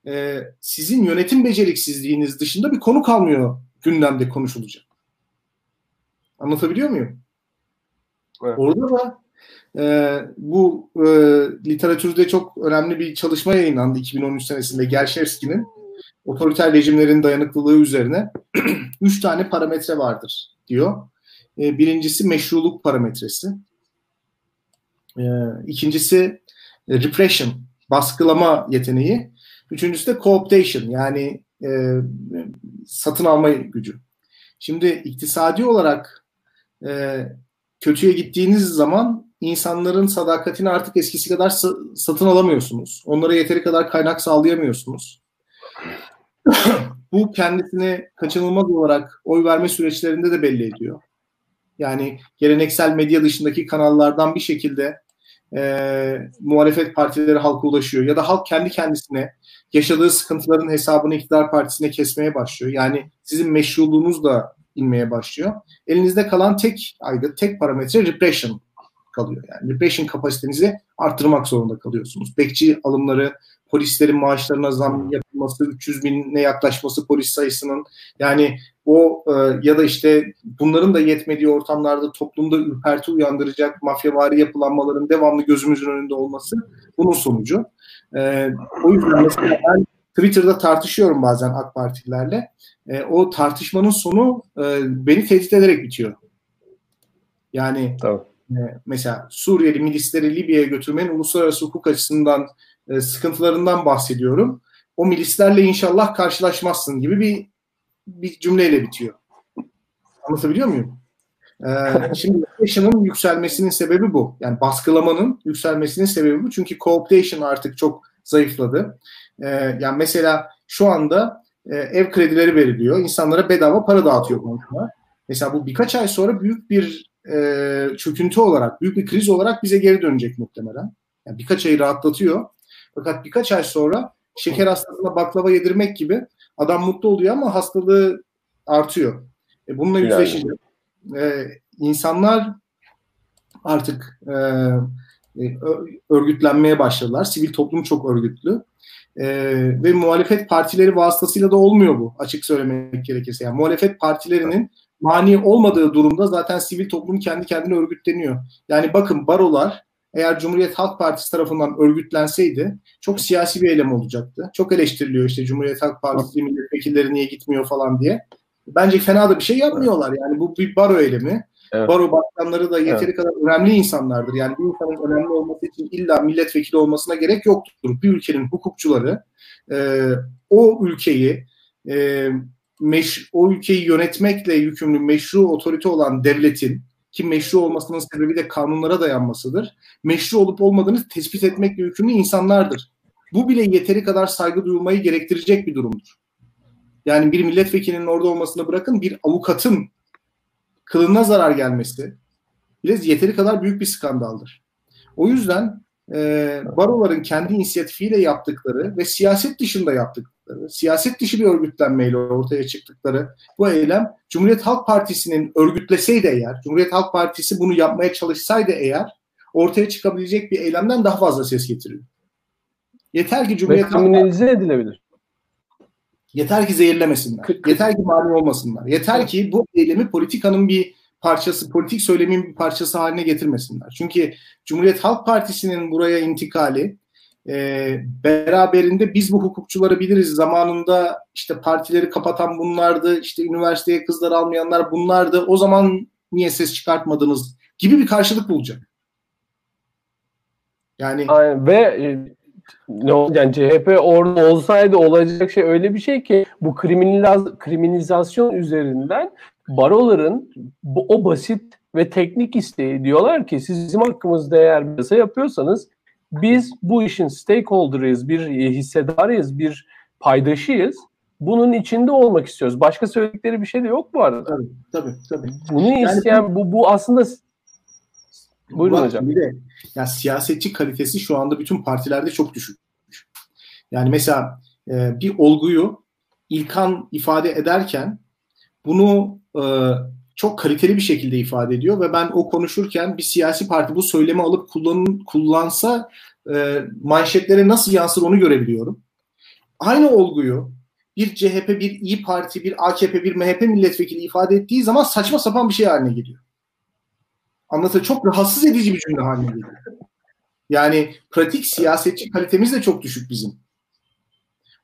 S2: e, sizin yönetim beceriksizliğiniz dışında bir konu kalmıyor gündemde konuşulacak. Anlatabiliyor muyum? Evet. Orada da e, bu e, literatürde çok önemli bir çalışma yayınlandı 2013 senesinde Gershevski'nin otoriter rejimlerin dayanıklılığı üzerine (clears throat) üç tane parametre vardır diyor. E, birincisi meşruluk parametresi. E, ikincisi repression, baskılama yeteneği. Üçüncüsü de cooptation yani e, satın alma gücü. Şimdi iktisadi olarak e, kötüye gittiğiniz zaman insanların sadakatini artık eskisi kadar satın alamıyorsunuz. Onlara yeteri kadar kaynak sağlayamıyorsunuz. Bu kendisini kaçınılmaz olarak oy verme süreçlerinde de belli ediyor. Yani geleneksel medya dışındaki kanallardan bir şekilde e, muhalefet partileri halka ulaşıyor. Ya da halk kendi kendisine yaşadığı sıkıntıların hesabını iktidar partisine kesmeye başlıyor. Yani sizin meşruluğunuz da inmeye başlıyor. Elinizde kalan tek aygıt, tek parametre repression kalıyor. Yani repression kapasitenizi arttırmak zorunda kalıyorsunuz. Bekçi alımları, polislerin maaşlarına zam yapılması, 300 bine yaklaşması polis sayısının yani o e, ya da işte bunların da yetmediği ortamlarda toplumda ürperti uyandıracak mafyavari yapılanmaların devamlı gözümüzün önünde olması bunun sonucu. E, o yüzden mesela ben Twitter'da tartışıyorum bazen AK Partililerle. E, o tartışmanın sonu e, beni tehdit ederek bitiyor. Yani tamam. E, mesela Suriyeli milisleri Libya'ya götürmenin uluslararası hukuk açısından e, sıkıntılarından bahsediyorum. O milislerle inşallah karşılaşmazsın gibi bir bir cümleyle bitiyor. Anlatabiliyor muyum? Ee, şimdi cooptation'ın yükselmesinin sebebi bu. Yani baskılamanın yükselmesinin sebebi bu. Çünkü cooptation artık çok zayıfladı. Ee, yani mesela şu anda e, ev kredileri veriliyor. İnsanlara bedava para dağıtıyor bankalar. Mesela bu birkaç ay sonra büyük bir e, çöküntü olarak, büyük bir kriz olarak bize geri dönecek muhtemelen. Yani birkaç ayı rahatlatıyor. Fakat birkaç ay sonra şeker hastasına baklava yedirmek gibi adam mutlu oluyor ama hastalığı artıyor. E, bununla yüzleşeceğiz. E, insanlar artık e, örgütlenmeye başladılar. Sivil toplum çok örgütlü. E, ve muhalefet partileri vasıtasıyla da olmuyor bu açık söylemek gerekirse. Yani muhalefet partilerinin mani olmadığı durumda zaten sivil toplum kendi kendine örgütleniyor. Yani bakın barolar eğer Cumhuriyet Halk Partisi tarafından örgütlenseydi çok siyasi bir eylem olacaktı. Çok eleştiriliyor işte Cumhuriyet Halk Partisi milletvekilleri niye gitmiyor falan diye. Bence fena da bir şey yapmıyorlar. Yani bu bir baro eylemi. Evet. Baro başkanları da yeteri evet. kadar önemli insanlardır. Yani bir insanın önemli olması için illa milletvekili olmasına gerek yoktur. Bir ülkenin hukukçuları e, o ülkeyi e, meş, o ülkeyi yönetmekle yükümlü meşru otorite olan devletin ki meşru olmasının sebebi de kanunlara dayanmasıdır. Meşru olup olmadığını tespit etmekle yükümlü insanlardır. Bu bile yeteri kadar saygı duyulmayı gerektirecek bir durumdur. Yani bir milletvekilinin orada olmasını bırakın bir avukatın kılına zarar gelmesi bile yeteri kadar büyük bir skandaldır. O yüzden e, baroların kendi inisiyatifiyle yaptıkları ve siyaset dışında yaptıkları, siyaset dışı bir örgütlenmeyle ortaya çıktıkları bu eylem Cumhuriyet Halk Partisi'nin örgütleseydi eğer, Cumhuriyet Halk Partisi bunu yapmaya çalışsaydı eğer ortaya çıkabilecek bir eylemden daha fazla ses getiriyor. Yeter ki Cumhuriyet
S1: Halk Partisi edilebilir.
S2: Yeter ki zehirlemesinler. Yeter ki mani olmasınlar. Yeter ki bu eylemi politikanın bir parçası, politik söylemin bir parçası haline getirmesinler. Çünkü Cumhuriyet Halk Partisi'nin buraya intikali e, beraberinde biz bu hukukçuları biliriz. Zamanında işte partileri kapatan bunlardı, işte üniversiteye kızlar almayanlar bunlardı. O zaman niye ses çıkartmadınız gibi bir karşılık bulacak.
S1: Yani Aynen. ve ne yani CHP orada olsaydı olacak şey öyle bir şey ki bu kriminaliz kriminalizasyon üzerinden baroların bu, o basit ve teknik isteği diyorlar ki siz bizim hakkımızda eğer bir yasa yapıyorsanız biz bu işin stakeholder'ıyız, bir hissedarıyız, bir paydaşıyız. Bunun içinde olmak istiyoruz. Başka söyledikleri bir şey de yok bu arada.
S2: Tabii, tabii, tabii.
S1: Bunu yani isteyen bu, bu aslında
S2: Buyurun Bak, hocam. Bir de yani siyasetçi kalitesi şu anda bütün partilerde çok düşük. Yani mesela e, bir olguyu İlkan ifade ederken bunu e, çok kaliteli bir şekilde ifade ediyor ve ben o konuşurken bir siyasi parti bu söylemi alıp kullan, kullansa e, manşetlere nasıl yansır onu görebiliyorum. Aynı olguyu bir CHP, bir İyi Parti, bir AKP, bir MHP milletvekili ifade ettiği zaman saçma sapan bir şey haline geliyor. Anlatı çok rahatsız edici bir cümle haline geliyor. Yani pratik siyasetçi kalitemiz de çok düşük bizim.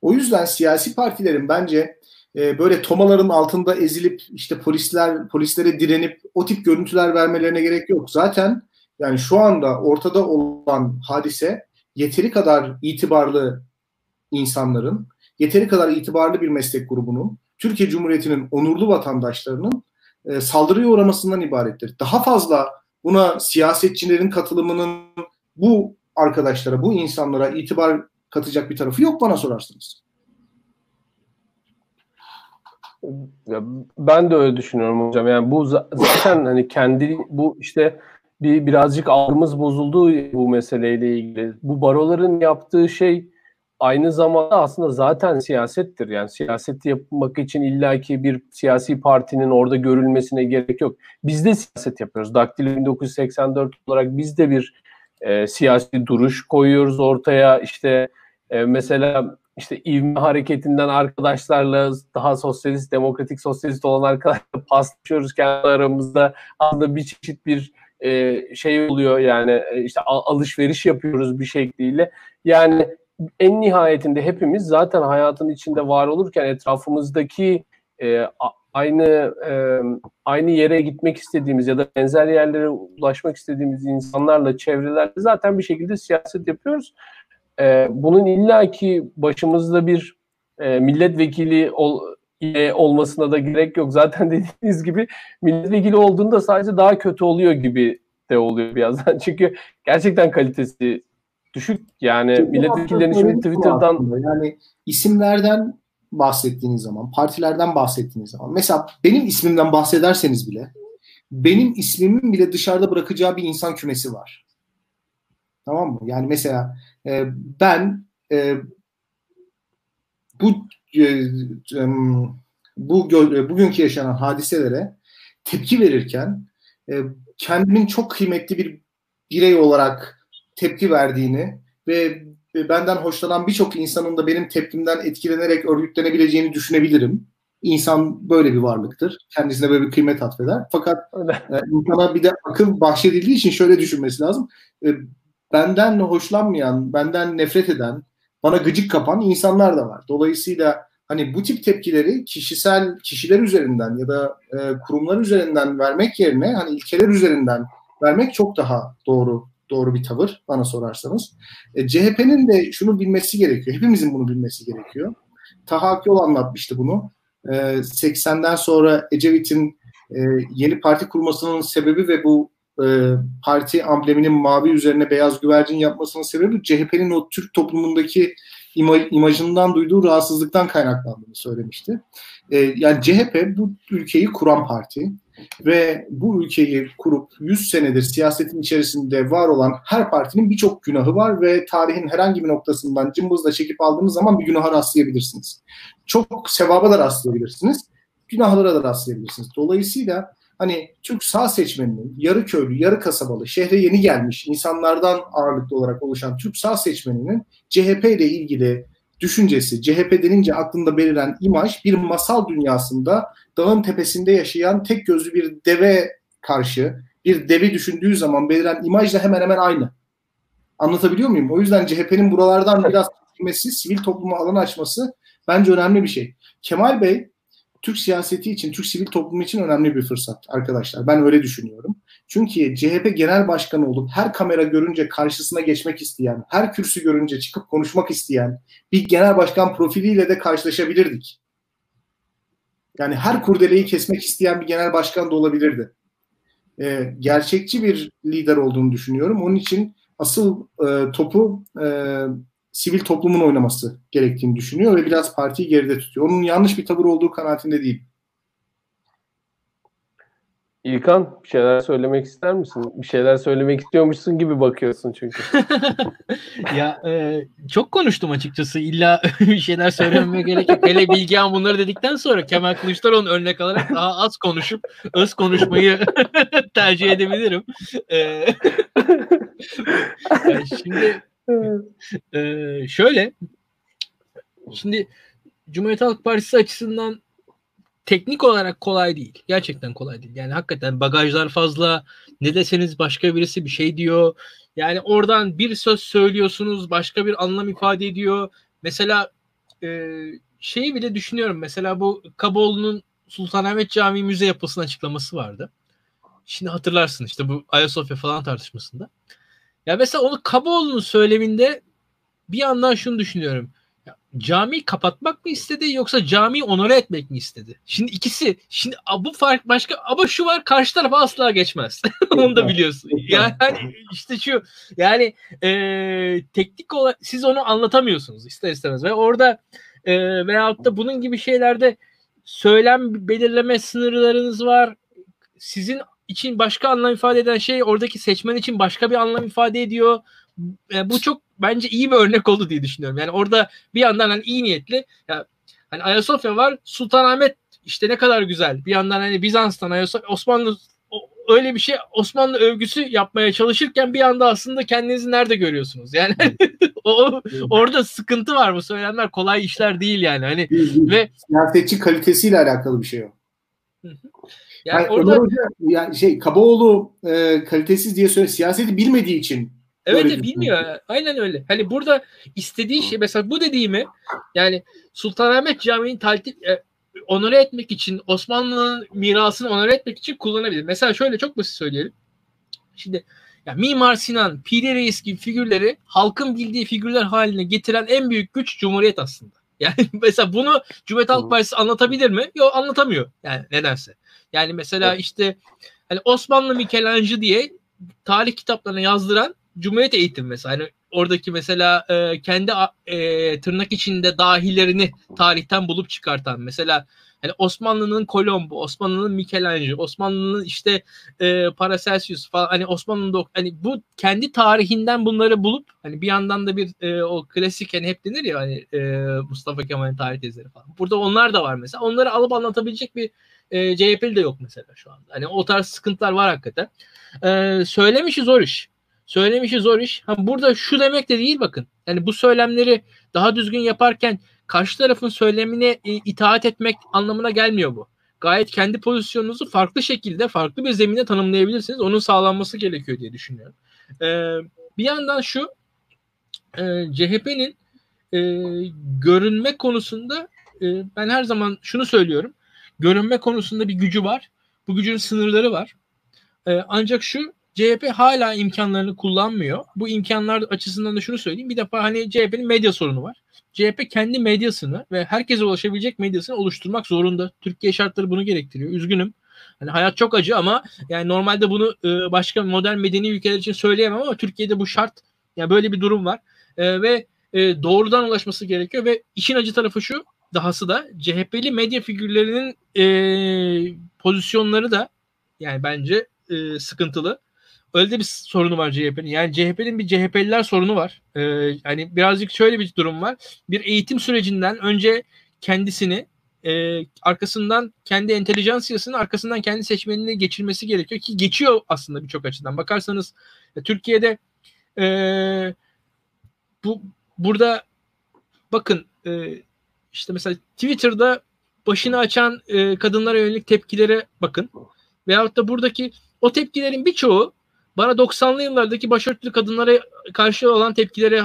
S2: O yüzden siyasi partilerin bence e, böyle tomaların altında ezilip işte polisler polislere direnip o tip görüntüler vermelerine gerek yok. Zaten yani şu anda ortada olan hadise yeteri kadar itibarlı insanların, yeteri kadar itibarlı bir meslek grubunun, Türkiye Cumhuriyeti'nin onurlu vatandaşlarının e, saldırıya uğramasından ibarettir. Daha fazla buna siyasetçilerin katılımının bu arkadaşlara, bu insanlara itibar katacak bir tarafı yok bana sorarsınız.
S1: Ya ben de öyle düşünüyorum hocam. Yani bu zaten hani kendi bu işte bir birazcık algımız bozuldu bu meseleyle ilgili. Bu baroların yaptığı şey aynı zamanda aslında zaten siyasettir. Yani siyaset yapmak için illaki bir siyasi partinin orada görülmesine gerek yok. Biz de siyaset yapıyoruz. Daktilo 1984 olarak biz de bir e, siyasi duruş koyuyoruz ortaya. İşte e, mesela işte ivme hareketinden arkadaşlarla daha sosyalist, demokratik sosyalist olan arkadaşlarla paslaşıyoruz kendi aramızda. Aslında bir çeşit bir e, şey oluyor yani e, işte alışveriş yapıyoruz bir şekliyle. Yani en nihayetinde hepimiz zaten hayatın içinde var olurken etrafımızdaki e, aynı e, aynı yere gitmek istediğimiz ya da benzer yerlere ulaşmak istediğimiz insanlarla çevrelerle zaten bir şekilde siyaset yapıyoruz. E, bunun illaki başımızda bir e, milletvekili ol, ile olmasına da gerek yok. Zaten (laughs) dediğiniz gibi milletvekili olduğunda sadece daha kötü oluyor gibi de oluyor birazdan. (laughs) Çünkü gerçekten kalitesi düşük. Yani milletvekillerinin şimdi Twitter'dan
S2: yani isimlerden bahsettiğiniz zaman, partilerden bahsettiğiniz zaman mesela benim ismimden bahsederseniz bile benim ismimin bile dışarıda bırakacağı bir insan kümesi var. Tamam mı? Yani mesela e, ben e, bu e, bu bugünkü yaşanan hadiselere tepki verirken e, kendimin çok kıymetli bir birey olarak tepki verdiğini ve benden hoşlanan birçok insanın da benim tepkimden etkilenerek örgütlenebileceğini düşünebilirim. İnsan böyle bir varlıktır. Kendisine böyle bir kıymet atfeder. Fakat e, insana bir de akıl bahşedildiği için şöyle düşünmesi lazım. Benden hoşlanmayan, benden nefret eden, bana gıcık kapan insanlar da var. Dolayısıyla hani bu tip tepkileri kişisel kişiler üzerinden ya da e, kurumlar üzerinden vermek yerine hani ilkeler üzerinden vermek çok daha doğru doğru bir tavır bana sorarsanız. E, CHP'nin de şunu bilmesi gerekiyor. Hepimizin bunu bilmesi gerekiyor. Taha Akyol anlatmıştı bunu. E, 80'den sonra Ecevit'in e, yeni parti kurmasının sebebi ve bu e, parti ambleminin mavi üzerine beyaz güvercin yapmasının sebebi CHP'nin o Türk toplumundaki ima- imajından duyduğu rahatsızlıktan kaynaklandığını söylemişti. E, yani CHP bu ülkeyi kuran parti ve bu ülkeyi kurup 100 senedir siyasetin içerisinde var olan her partinin birçok günahı var ve tarihin herhangi bir noktasından cımbızla çekip aldığınız zaman bir günaha rastlayabilirsiniz. Çok sevaba da rastlayabilirsiniz, günahlara da rastlayabilirsiniz. Dolayısıyla hani Türk sağ seçmeninin yarı köylü, yarı kasabalı, şehre yeni gelmiş insanlardan ağırlıklı olarak oluşan Türk sağ seçmeninin CHP ile ilgili düşüncesi, CHP denince aklında beliren imaj bir masal dünyasında dağın tepesinde yaşayan tek gözlü bir deve karşı bir devi düşündüğü zaman beliren imajla hemen hemen aynı. Anlatabiliyor muyum? O yüzden CHP'nin buralardan biraz çekilmesi, sivil topluma alan açması bence önemli bir şey. Kemal Bey Türk siyaseti için, Türk sivil toplumu için önemli bir fırsat arkadaşlar. Ben öyle düşünüyorum. Çünkü CHP genel başkanı olup her kamera görünce karşısına geçmek isteyen, her kürsü görünce çıkıp konuşmak isteyen bir genel başkan profiliyle de karşılaşabilirdik. Yani her kurdeleyi kesmek isteyen bir genel başkan da olabilirdi. Ee, gerçekçi bir lider olduğunu düşünüyorum. Onun için asıl e, topu e, sivil toplumun oynaması gerektiğini düşünüyor ve biraz partiyi geride tutuyor. Onun yanlış bir tavır olduğu kanaatinde değil.
S1: İlkan bir şeyler söylemek ister misin? Bir şeyler söylemek istiyormuşsun gibi bakıyorsun çünkü. (laughs)
S3: ya e, çok konuştum açıkçası. İlla (laughs) bir şeyler söylememe gerek yok. Hele Bilgehan bunları dedikten sonra Kemal Kılıçdaroğlu'nun örnek alarak daha az konuşup öz konuşmayı (laughs) tercih edebilirim. E, yani şimdi e, şöyle şimdi Cumhuriyet Halk Partisi açısından teknik olarak kolay değil. Gerçekten kolay değil. Yani hakikaten bagajlar fazla. Ne deseniz başka birisi bir şey diyor. Yani oradan bir söz söylüyorsunuz başka bir anlam ifade ediyor. Mesela e, şeyi bile düşünüyorum. Mesela bu Kaboğlu'nun Sultanahmet Camii müze yapısının açıklaması vardı. Şimdi hatırlarsın işte bu Ayasofya falan tartışmasında. Ya mesela onu Kaboğlu'nun söyleminde bir yandan şunu düşünüyorum. Ya, camiyi kapatmak mı istedi yoksa camiyi onore etmek mi istedi? Şimdi ikisi şimdi bu fark başka ama şu var karşı tarafa asla geçmez. (laughs) onu da biliyorsun. Yani işte şu yani e, teknik olarak siz onu anlatamıyorsunuz ister istemez ve orada e, veyahut da bunun gibi şeylerde söylem belirleme sınırlarınız var. Sizin için başka anlam ifade eden şey oradaki seçmen için başka bir anlam ifade ediyor. Yani bu çok bence iyi bir örnek oldu diye düşünüyorum. Yani orada bir yandan hani iyi niyetli ya hani Ayasofya var, Sultanahmet işte ne kadar güzel. Bir yandan hani Bizans'tan Ayasofya, Osmanlı öyle bir şey Osmanlı övgüsü yapmaya çalışırken bir anda aslında kendinizi nerede görüyorsunuz? Yani (laughs) o orada sıkıntı var bu söylemler kolay işler değil yani. Hani
S2: ve siyasetçi kalitesiyle alakalı bir şey o. Yani, yani orada Hoca, yani şey Kabaoğlu e, kalitesiz diye söylüyor. Siyaseti bilmediği için
S3: Evet de bilmiyor. Aynen öyle. Hani burada istediği şey mesela bu dediğimi yani Sultanahmet Camii'nin taltif e, onore etmek için Osmanlı'nın mirasını onore etmek için kullanabilir. Mesela şöyle çok basit söyleyelim. Şimdi ya Mimar Sinan, Piri Reis gibi figürleri halkın bildiği figürler haline getiren en büyük güç Cumhuriyet aslında. (laughs) Yani mesela bunu Cumhuriyet Halk Partisi anlatabilir mi? Yok anlatamıyor. Yani nedense. Yani mesela işte hani Osmanlı Michelangelo diye tarih kitaplarına yazdıran Cumhuriyet eğitim mesela. Hani oradaki mesela e, kendi e, tırnak içinde dahilerini tarihten bulup çıkartan mesela hani Osmanlı'nın Kolombo, Osmanlı'nın Michelangelo, Osmanlı'nın işte e, Paracelsus falan hani Osmanlı'nın hani bu kendi tarihinden bunları bulup hani bir yandan da bir e, o klasik hani hep denir ya hani e, Mustafa Kemal'in tarih tezleri falan. Burada onlar da var mesela. Onları alıp anlatabilecek bir e, CHP'li de yok mesela şu anda. Hani o tarz sıkıntılar var hakikaten. E, söylemişi zor iş. Söylemişi zor iş. Ha, burada şu demek de değil bakın. Yani bu söylemleri daha düzgün yaparken karşı tarafın söylemine e, itaat etmek anlamına gelmiyor bu. Gayet kendi pozisyonunuzu farklı şekilde, farklı bir zemine tanımlayabilirsiniz. Onun sağlanması gerekiyor diye düşünüyorum. Ee, bir yandan şu e, CHP'nin e, görünme konusunda e, ben her zaman şunu söylüyorum. Görünme konusunda bir gücü var. Bu gücün sınırları var. E, ancak şu CHP hala imkanlarını kullanmıyor. Bu imkanlar açısından da şunu söyleyeyim. Bir defa hani CHP'nin medya sorunu var. CHP kendi medyasını ve herkese ulaşabilecek medyasını oluşturmak zorunda. Türkiye şartları bunu gerektiriyor. Üzgünüm. Hani hayat çok acı ama yani normalde bunu e, başka modern medeni ülkeler için söyleyemem ama Türkiye'de bu şart. Yani böyle bir durum var. E, ve e, doğrudan ulaşması gerekiyor ve işin acı tarafı şu dahası da CHP'li medya figürlerinin e, pozisyonları da yani bence e, sıkıntılı. Öyle de bir sorunu var CHP'nin. Yani CHP'nin bir CHP'liler sorunu var. Ee, yani birazcık şöyle bir durum var. Bir eğitim sürecinden önce kendisini e, arkasından kendi entelijansiyasını arkasından kendi seçmenini geçirmesi gerekiyor ki geçiyor aslında birçok açıdan. Bakarsanız e, Türkiye'de e, bu burada bakın e, işte mesela Twitter'da başını açan e, kadınlara yönelik tepkilere bakın. Veyahut da buradaki o tepkilerin birçoğu bana 90'lı yıllardaki başörtülü kadınlara karşı olan tepkileri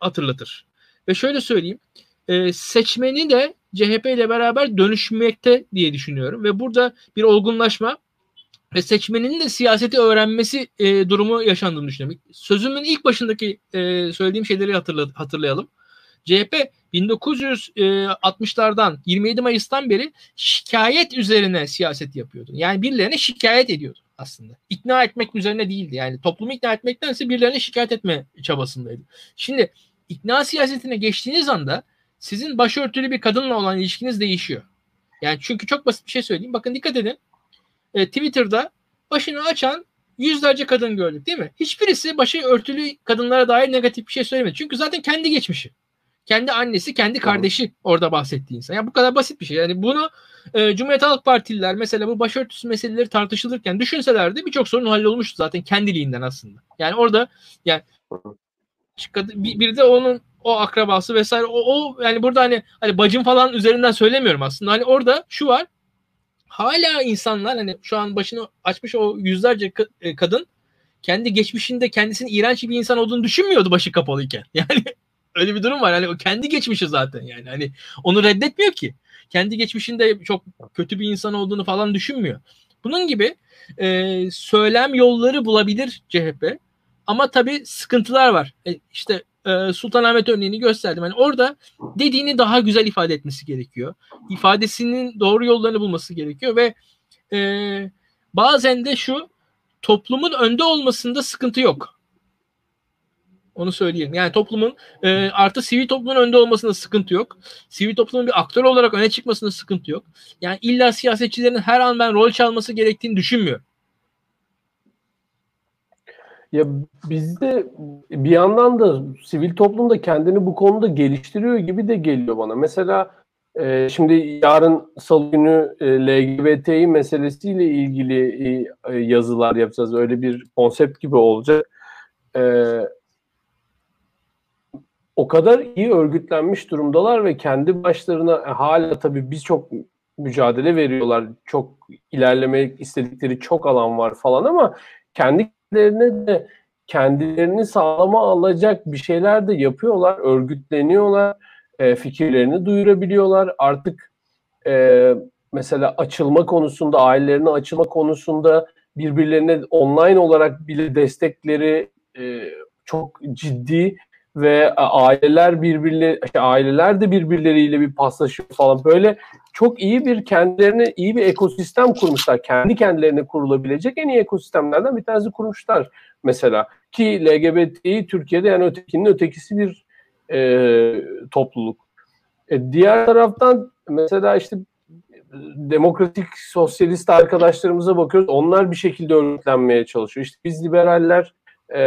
S3: hatırlatır. Ve şöyle söyleyeyim. E, seçmeni de CHP ile beraber dönüşmekte diye düşünüyorum. Ve burada bir olgunlaşma ve seçmenin de siyaseti öğrenmesi e, durumu yaşandığını düşünüyorum. Sözümün ilk başındaki e, söylediğim şeyleri hatırla, hatırlayalım. CHP 1960'lardan 27 Mayıs'tan beri şikayet üzerine siyaset yapıyordu. Yani birilerine şikayet ediyordu aslında. İkna etmek üzerine değildi. Yani toplumu ikna etmektense birilerine şikayet etme çabasındaydı. Şimdi ikna siyasetine geçtiğiniz anda sizin başörtülü bir kadınla olan ilişkiniz değişiyor. Yani çünkü çok basit bir şey söyleyeyim. Bakın dikkat edin. E, Twitter'da başını açan yüzlerce kadın gördük değil mi? Hiçbirisi başı örtülü kadınlara dair negatif bir şey söylemedi. Çünkü zaten kendi geçmişi. Kendi annesi, kendi kardeşi orada bahsettiği insan. Yani bu kadar basit bir şey. Yani bunu e, Cumhuriyet Halk Partililer mesela bu başörtüsü meseleleri tartışılırken düşünselerdi birçok sorun hallolmuştu zaten kendiliğinden aslında. Yani orada yani bir, bir de onun o akrabası vesaire o, o yani burada hani hani bacım falan üzerinden söylemiyorum aslında. Hani orada şu var. Hala insanlar hani şu an başını açmış o yüzlerce e, kadın kendi geçmişinde kendisinin iğrenç bir insan olduğunu düşünmüyordu başı kapalıyken. (laughs) Yani öyle bir durum var. Hani o kendi geçmişi zaten yani. Hani onu reddetmiyor ki. Kendi geçmişinde çok kötü bir insan olduğunu falan düşünmüyor. Bunun gibi e, söylem yolları bulabilir CHP. Ama tabii sıkıntılar var. E, işte e, Sultanahmet örneğini gösterdim. Yani orada dediğini daha güzel ifade etmesi gerekiyor. İfadesinin doğru yollarını bulması gerekiyor ve e, bazen de şu toplumun önde olmasında sıkıntı yok. Onu söyleyelim. Yani toplumun e, artı sivil toplumun önde olmasında sıkıntı yok. Sivil toplumun bir aktör olarak öne çıkmasında sıkıntı yok. Yani illa siyasetçilerin her an ben rol çalması gerektiğini düşünmüyorum.
S1: Ya bizde bir yandan da sivil toplum da kendini bu konuda geliştiriyor gibi de geliyor bana. Mesela e, şimdi yarın salı günü e, LGBTİ meselesiyle ilgili e, yazılar yapacağız. Öyle bir konsept gibi olacak. O kadar iyi örgütlenmiş durumdalar ve kendi başlarına e, hala tabii biz çok mücadele veriyorlar. Çok ilerlemek istedikleri çok alan var falan ama kendilerine de kendilerini sağlama alacak bir şeyler de yapıyorlar, örgütleniyorlar, e, fikirlerini duyurabiliyorlar. Artık e, mesela açılma konusunda, ailelerine açılma konusunda birbirlerine online olarak bile destekleri e, çok ciddi ve aileler birbirleri işte aileler de birbirleriyle bir paslaşıyor falan böyle çok iyi bir kendilerine iyi bir ekosistem kurmuşlar. Kendi kendilerine kurulabilecek en iyi ekosistemlerden bir tanesi kurmuşlar mesela. Ki LGBTİ Türkiye'de yani ötekinin ötekisi bir e, topluluk. E, diğer taraftan mesela işte demokratik sosyalist arkadaşlarımıza bakıyoruz. Onlar bir şekilde örgütlenmeye çalışıyor. İşte biz liberaller e,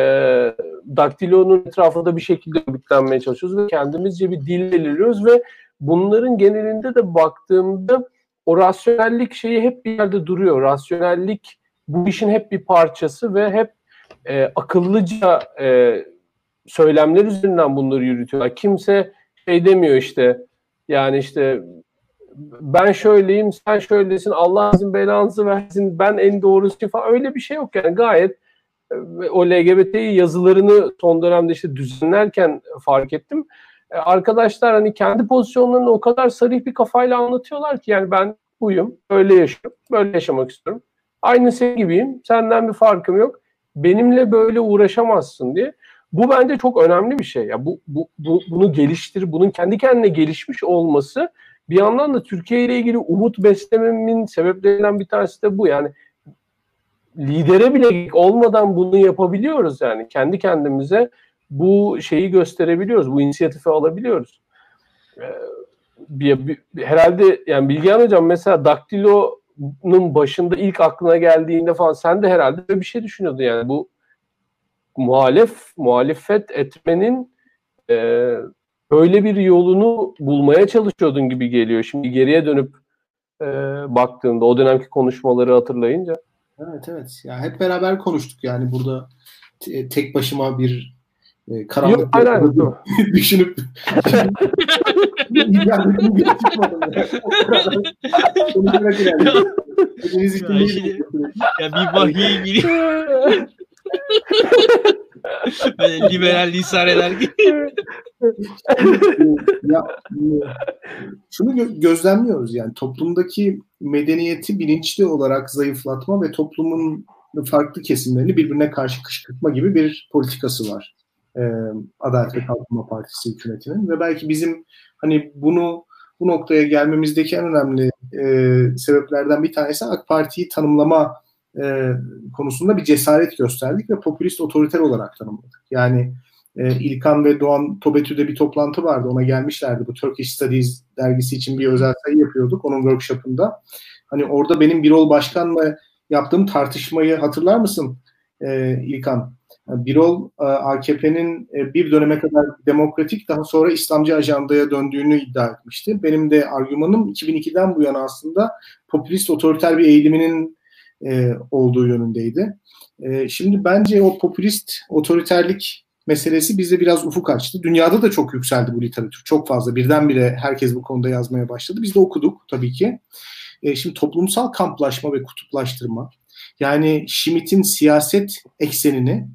S1: daktilonun etrafında bir şekilde örgütlenmeye çalışıyoruz ve kendimizce bir dil belirliyoruz ve bunların genelinde de baktığımda o rasyonellik şeyi hep bir yerde duruyor. Rasyonellik bu işin hep bir parçası ve hep e, akıllıca e, söylemler üzerinden bunları yürütüyorlar. Kimse şey demiyor işte yani işte ben şöyleyim sen şöylesin Allah sizin belanızı versin ben en doğrusu falan öyle bir şey yok yani gayet o LGBT yazılarını son dönemde işte düzenlerken fark ettim. E, arkadaşlar hani kendi pozisyonlarını o kadar sarih bir kafayla anlatıyorlar ki yani ben buyum, böyle yaşıyorum, böyle yaşamak istiyorum. Aynı senin gibiyim, senden bir farkım yok. Benimle böyle uğraşamazsın diye. Bu bence çok önemli bir şey. Ya bu, bu, bu bunu geliştir, bunun kendi kendine gelişmiş olması bir yandan da Türkiye ile ilgili umut beslememin sebeplerinden bir tanesi de bu. Yani lidere bile olmadan bunu yapabiliyoruz yani. Kendi kendimize bu şeyi gösterebiliyoruz, bu inisiyatifi alabiliyoruz. Ee, herhalde yani Bilgehan Hocam mesela Daktilo'nun başında ilk aklına geldiğinde falan sen de herhalde böyle bir şey düşünüyordun yani bu muhalef, muhalefet etmenin e, böyle bir yolunu bulmaya çalışıyordun gibi geliyor. Şimdi geriye dönüp e, baktığında o dönemki konuşmaları hatırlayınca.
S2: Evet evet. Ya hep beraber konuştuk yani burada tek başıma bir e, karanlık Yok, aynen, (laughs) düşünüp
S3: ya bir vahiy (laughs) geliyor. (laughs) Liberal lisan gibi.
S2: ya, şunu gö- gözlemliyoruz yani toplumdaki medeniyeti bilinçli olarak zayıflatma ve toplumun farklı kesimlerini birbirine karşı kışkırtma gibi bir politikası var. Adalet ve Kalkınma Partisi hükümetinin ve belki bizim hani bunu bu noktaya gelmemizdeki en önemli e, sebeplerden bir tanesi AK Parti'yi tanımlama e, konusunda bir cesaret gösterdik ve popülist otoriter olarak tanımladık. Yani e, İlkan ve Doğan Tobetü'de bir toplantı vardı. Ona gelmişlerdi. Bu Turkish Studies dergisi için bir özel sayı yapıyorduk onun workshopında. Hani orada benim Birol Başkan'la yaptığım tartışmayı hatırlar mısın e, İlkan? Birol e, AKP'nin e, bir döneme kadar demokratik daha sonra İslamcı ajandaya döndüğünü iddia etmişti. Benim de argümanım 2002'den bu yana aslında popülist otoriter bir eğiliminin e, olduğu yönündeydi. Şimdi bence o popülist otoriterlik meselesi bizde biraz ufuk açtı. Dünyada da çok yükseldi bu literatür. Çok fazla. Birdenbire herkes bu konuda yazmaya başladı. Biz de okuduk tabii ki. Şimdi toplumsal kamplaşma ve kutuplaştırma yani Schmitt'in siyaset eksenini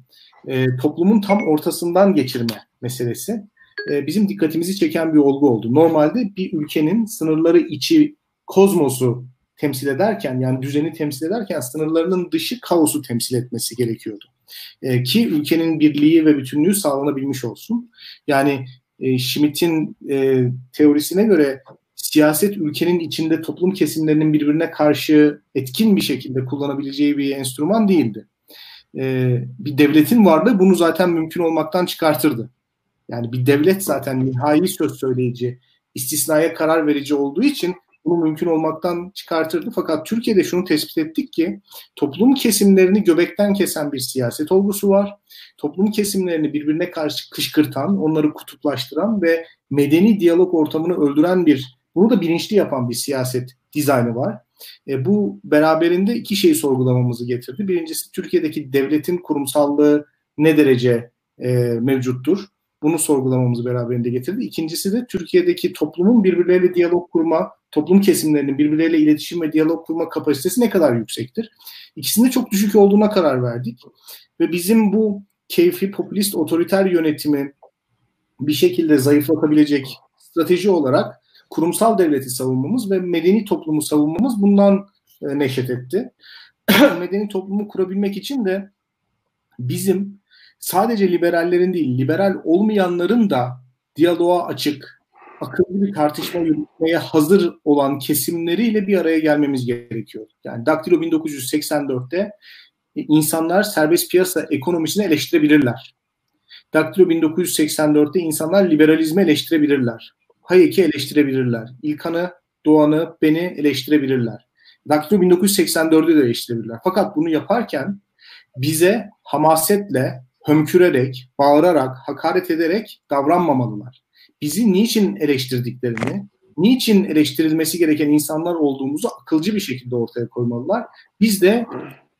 S2: e, toplumun tam ortasından geçirme meselesi e, bizim dikkatimizi çeken bir olgu oldu. Normalde bir ülkenin sınırları içi kozmosu temsil ederken yani düzeni temsil ederken sınırlarının dışı kaosu temsil etmesi gerekiyordu. E, ki ülkenin birliği ve bütünlüğü sağlanabilmiş olsun. Yani e, Schmitt'in e, teorisine göre siyaset ülkenin içinde toplum kesimlerinin birbirine karşı etkin bir şekilde kullanabileceği bir enstrüman değildi e, bir devletin varlığı bunu zaten mümkün olmaktan çıkartırdı. Yani bir devlet zaten nihai söz söyleyici, istisnaya karar verici olduğu için bunu mümkün olmaktan çıkartırdı. Fakat Türkiye'de şunu tespit ettik ki toplum kesimlerini göbekten kesen bir siyaset olgusu var. Toplum kesimlerini birbirine karşı kışkırtan, onları kutuplaştıran ve medeni diyalog ortamını öldüren bir, bunu da bilinçli yapan bir siyaset dizaynı var. E, bu beraberinde iki şeyi sorgulamamızı getirdi. Birincisi Türkiye'deki devletin kurumsallığı ne derece e, mevcuttur? Bunu sorgulamamızı beraberinde getirdi. İkincisi de Türkiye'deki toplumun birbirleriyle diyalog kurma, toplum kesimlerinin birbirleriyle iletişim ve diyalog kurma kapasitesi ne kadar yüksektir? İkisinde çok düşük olduğuna karar verdik. Ve bizim bu keyfi popülist otoriter yönetimi bir şekilde zayıflatabilecek strateji olarak kurumsal devleti savunmamız ve medeni toplumu savunmamız bundan e, neşet etti. (clears throat) medeni toplumu kurabilmek için de bizim sadece liberallerin değil, liberal olmayanların da diyaloğa açık, akıllı bir tartışma yürütmeye hazır olan kesimleriyle bir araya gelmemiz gerekiyor. Yani Daktilo 1984'te e, insanlar serbest piyasa ekonomisini eleştirebilirler. Daktilo 1984'te insanlar liberalizmi eleştirebilirler. Hayek'i eleştirebilirler. İlkan'ı, Doğan'ı, beni eleştirebilirler. Daktilo 1984'ü de eleştirebilirler. Fakat bunu yaparken bize hamasetle, hömkürerek, bağırarak, hakaret ederek davranmamalılar. Bizi niçin eleştirdiklerini, niçin eleştirilmesi gereken insanlar olduğumuzu akılcı bir şekilde ortaya koymalılar. Biz de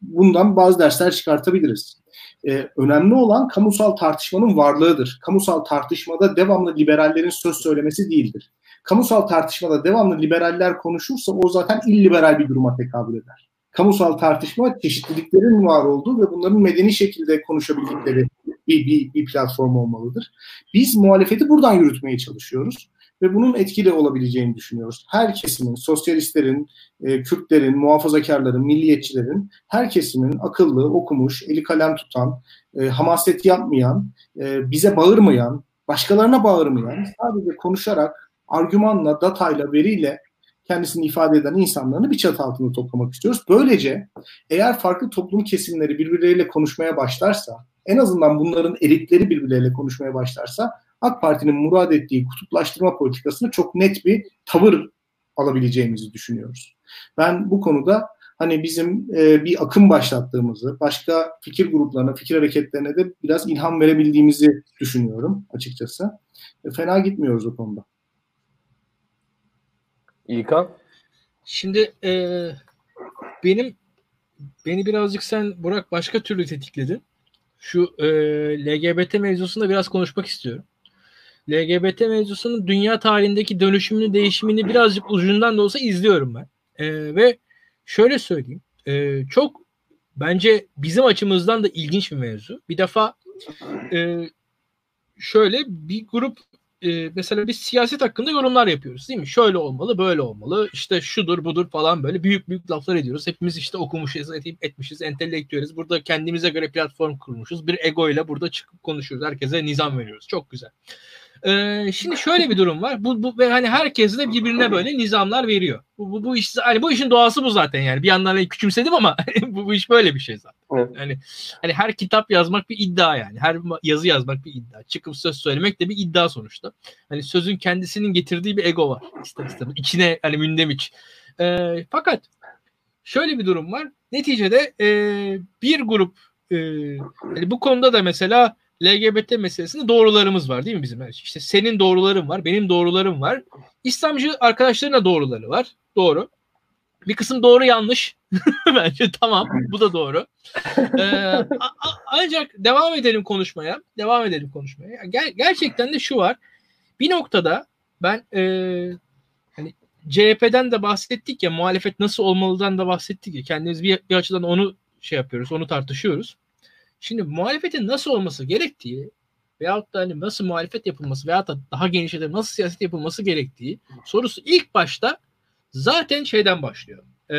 S2: bundan bazı dersler çıkartabiliriz. E, önemli olan kamusal tartışmanın varlığıdır. Kamusal tartışmada devamlı liberallerin söz söylemesi değildir. Kamusal tartışmada devamlı liberaller konuşursa o zaten illiberal bir duruma tekabül eder. Kamusal tartışma çeşitliliklerin var olduğu ve bunların medeni şekilde konuşabildikleri bir, bir, bir platform olmalıdır. Biz muhalefeti buradan yürütmeye çalışıyoruz ve bunun etkili olabileceğini düşünüyoruz. Her kesimin, sosyalistlerin, e, Kürtlerin, muhafazakarların, milliyetçilerin, her kesimin akıllı, okumuş, eli kalem tutan, e, hamaset yapmayan, e, bize bağırmayan, başkalarına bağırmayan, sadece konuşarak, argümanla, datayla, veriyle kendisini ifade eden insanlarını bir çatı altında toplamak istiyoruz. Böylece eğer farklı toplum kesimleri birbirleriyle konuşmaya başlarsa, en azından bunların elitleri birbirleriyle konuşmaya başlarsa AK Parti'nin murad ettiği kutuplaştırma politikasını çok net bir tavır alabileceğimizi düşünüyoruz. Ben bu konuda hani bizim e, bir akım başlattığımızı, başka fikir gruplarına, fikir hareketlerine de biraz ilham verebildiğimizi düşünüyorum açıkçası. E, fena gitmiyoruz o konuda.
S1: İlkan?
S3: Şimdi e, benim beni birazcık sen Burak başka türlü tetikledin. Şu e, LGBT mevzusunda biraz konuşmak istiyorum. LGBT mevzusunun dünya tarihindeki dönüşümünü, değişimini birazcık ucundan da olsa izliyorum ben. E, ve şöyle söyleyeyim. E, çok bence bizim açımızdan da ilginç bir mevzu. Bir defa e, şöyle bir grup e, mesela biz siyaset hakkında yorumlar yapıyoruz değil mi? Şöyle olmalı, böyle olmalı, işte şudur budur falan böyle büyük büyük laflar ediyoruz. Hepimiz işte okumuşuz, etmişiz, entelektüeliz. Burada kendimize göre platform kurmuşuz. Bir ego ile burada çıkıp konuşuyoruz. Herkese nizam veriyoruz. Çok güzel. Ee, şimdi şöyle bir durum var. Bu, bu ve hani herkes de birbirine böyle nizamlar veriyor. Bu, bu, bu iş hani bu işin doğası bu zaten yani. Bir yandan hani küçümsedim ama (laughs) bu, bu iş böyle bir şey zaten. Evet. Yani hani her kitap yazmak bir iddia yani. Her yazı yazmak bir iddia. Çıkıp söz söylemek de bir iddia sonuçta. Hani sözün kendisinin getirdiği bir ego var. İster istemez. İçine hani mündemiş. Ee, fakat şöyle bir durum var. Neticede e, bir grup e, hani bu konuda da mesela LGBT meselesinde doğrularımız var değil mi bizim? İşte senin doğruların var, benim doğrularım var. İslamcı arkadaşların da doğruları var. Doğru. Bir kısım doğru yanlış. (laughs) Bence tamam. Bu da doğru. ee, ancak devam edelim konuşmaya. Devam edelim konuşmaya. Ger- gerçekten de şu var. Bir noktada ben e, hani CHP'den de bahsettik ya muhalefet nasıl olmalıdan da bahsettik ya kendimiz bir, bir açıdan onu şey yapıyoruz onu tartışıyoruz. Şimdi muhalefetin nasıl olması gerektiği veyahut da hani nasıl muhalefet yapılması veyahut da daha geniş nasıl siyaset yapılması gerektiği sorusu ilk başta zaten şeyden başlıyor. Ee,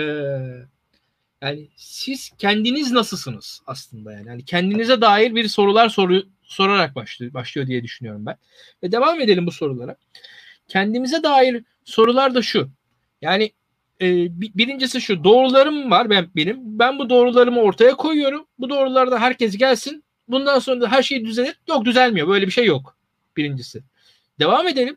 S3: yani siz kendiniz nasılsınız aslında yani. yani kendinize dair bir sorular soru, sorarak başlıyor, başlıyor diye düşünüyorum ben. Ve devam edelim bu sorulara. Kendimize dair sorular da şu. Yani e, birincisi şu doğrularım var ben benim. Ben bu doğrularımı ortaya koyuyorum. Bu doğrularda herkes gelsin. Bundan sonra da her şey düzelir. Yok düzelmiyor. Böyle bir şey yok. Birincisi. Devam edelim.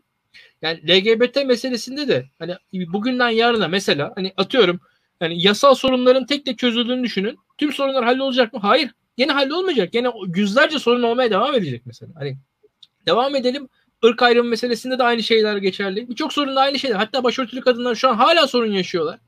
S3: Yani LGBT meselesinde de hani bugünden yarına mesela hani atıyorum yani yasal sorunların tek tek çözüldüğünü düşünün. Tüm sorunlar hallolacak mı? Hayır. Yine hallolmayacak. Yine yüzlerce sorun olmaya devam edecek mesela. Hani devam edelim ırk ayrımı meselesinde de aynı şeyler geçerli. Birçok sorunda aynı şeyler. Hatta başörtülü kadınlar şu an hala sorun yaşıyorlar.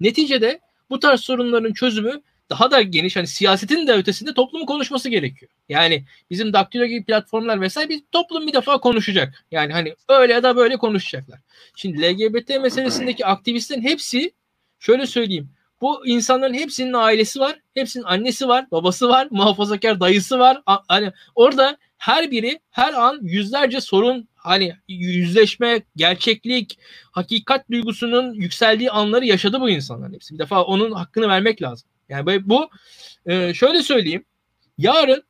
S3: Neticede bu tarz sorunların çözümü daha da geniş hani siyasetin de ötesinde toplumun konuşması gerekiyor. Yani bizim Daktilo gibi platformlar vesaire bir toplum bir defa konuşacak. Yani hani öyle ya da böyle konuşacaklar. Şimdi LGBT meselesindeki aktivistlerin hepsi şöyle söyleyeyim. Bu insanların hepsinin ailesi var. Hepsinin annesi var, babası var, muhafazakar dayısı var. Hani orada her biri her an yüzlerce sorun hani yüzleşme, gerçeklik, hakikat duygusunun yükseldiği anları yaşadı bu insanlar hepsi. Bir defa onun hakkını vermek lazım. Yani bu e, şöyle söyleyeyim. Yarın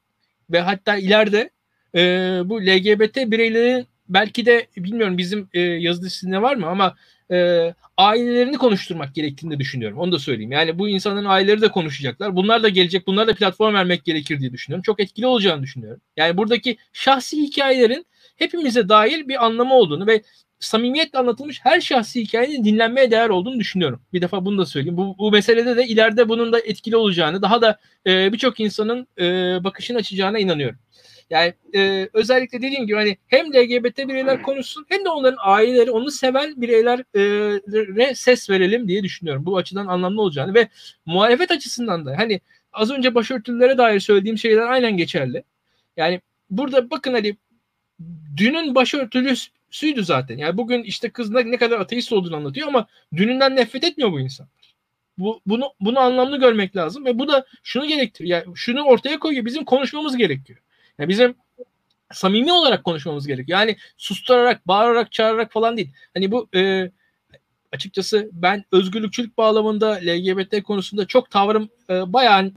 S3: ve hatta ileride e, bu LGBT bireylerin belki de bilmiyorum bizim e, yazı dizisinde var mı ama e, ailelerini konuşturmak gerektiğini düşünüyorum. Onu da söyleyeyim. Yani bu insanların aileleri de konuşacaklar. Bunlar da gelecek. Bunlar da platform vermek gerekir diye düşünüyorum. Çok etkili olacağını düşünüyorum. Yani buradaki şahsi hikayelerin hepimize dair bir anlamı olduğunu ve samimiyetle anlatılmış her şahsi hikayenin dinlenmeye değer olduğunu düşünüyorum. Bir defa bunu da söyleyeyim. Bu, bu meselede de ileride bunun da etkili olacağını, daha da e, birçok insanın e, bakışını açacağına inanıyorum. Yani e, özellikle dediğim gibi hani hem LGBT bireyler konuşsun hem de onların aileleri, onu seven bireylere ses verelim diye düşünüyorum. Bu açıdan anlamlı olacağını ve muhalefet açısından da hani az önce başörtülere dair söylediğim şeyler aynen geçerli. Yani burada bakın hani dünün başörtülüsüydü zaten. Yani bugün işte kız ne kadar ateist olduğunu anlatıyor ama dününden nefret etmiyor bu insan. Bu, bunu bunu anlamlı görmek lazım ve bu da şunu gerektiriyor. Yani şunu ortaya koyuyor. Bizim konuşmamız gerekiyor. Yani bizim samimi olarak konuşmamız gerekiyor. Yani susturarak, bağırarak, çağırarak falan değil. Hani bu e, açıkçası ben özgürlükçülük bağlamında LGBT konusunda çok tavrım e, bayağı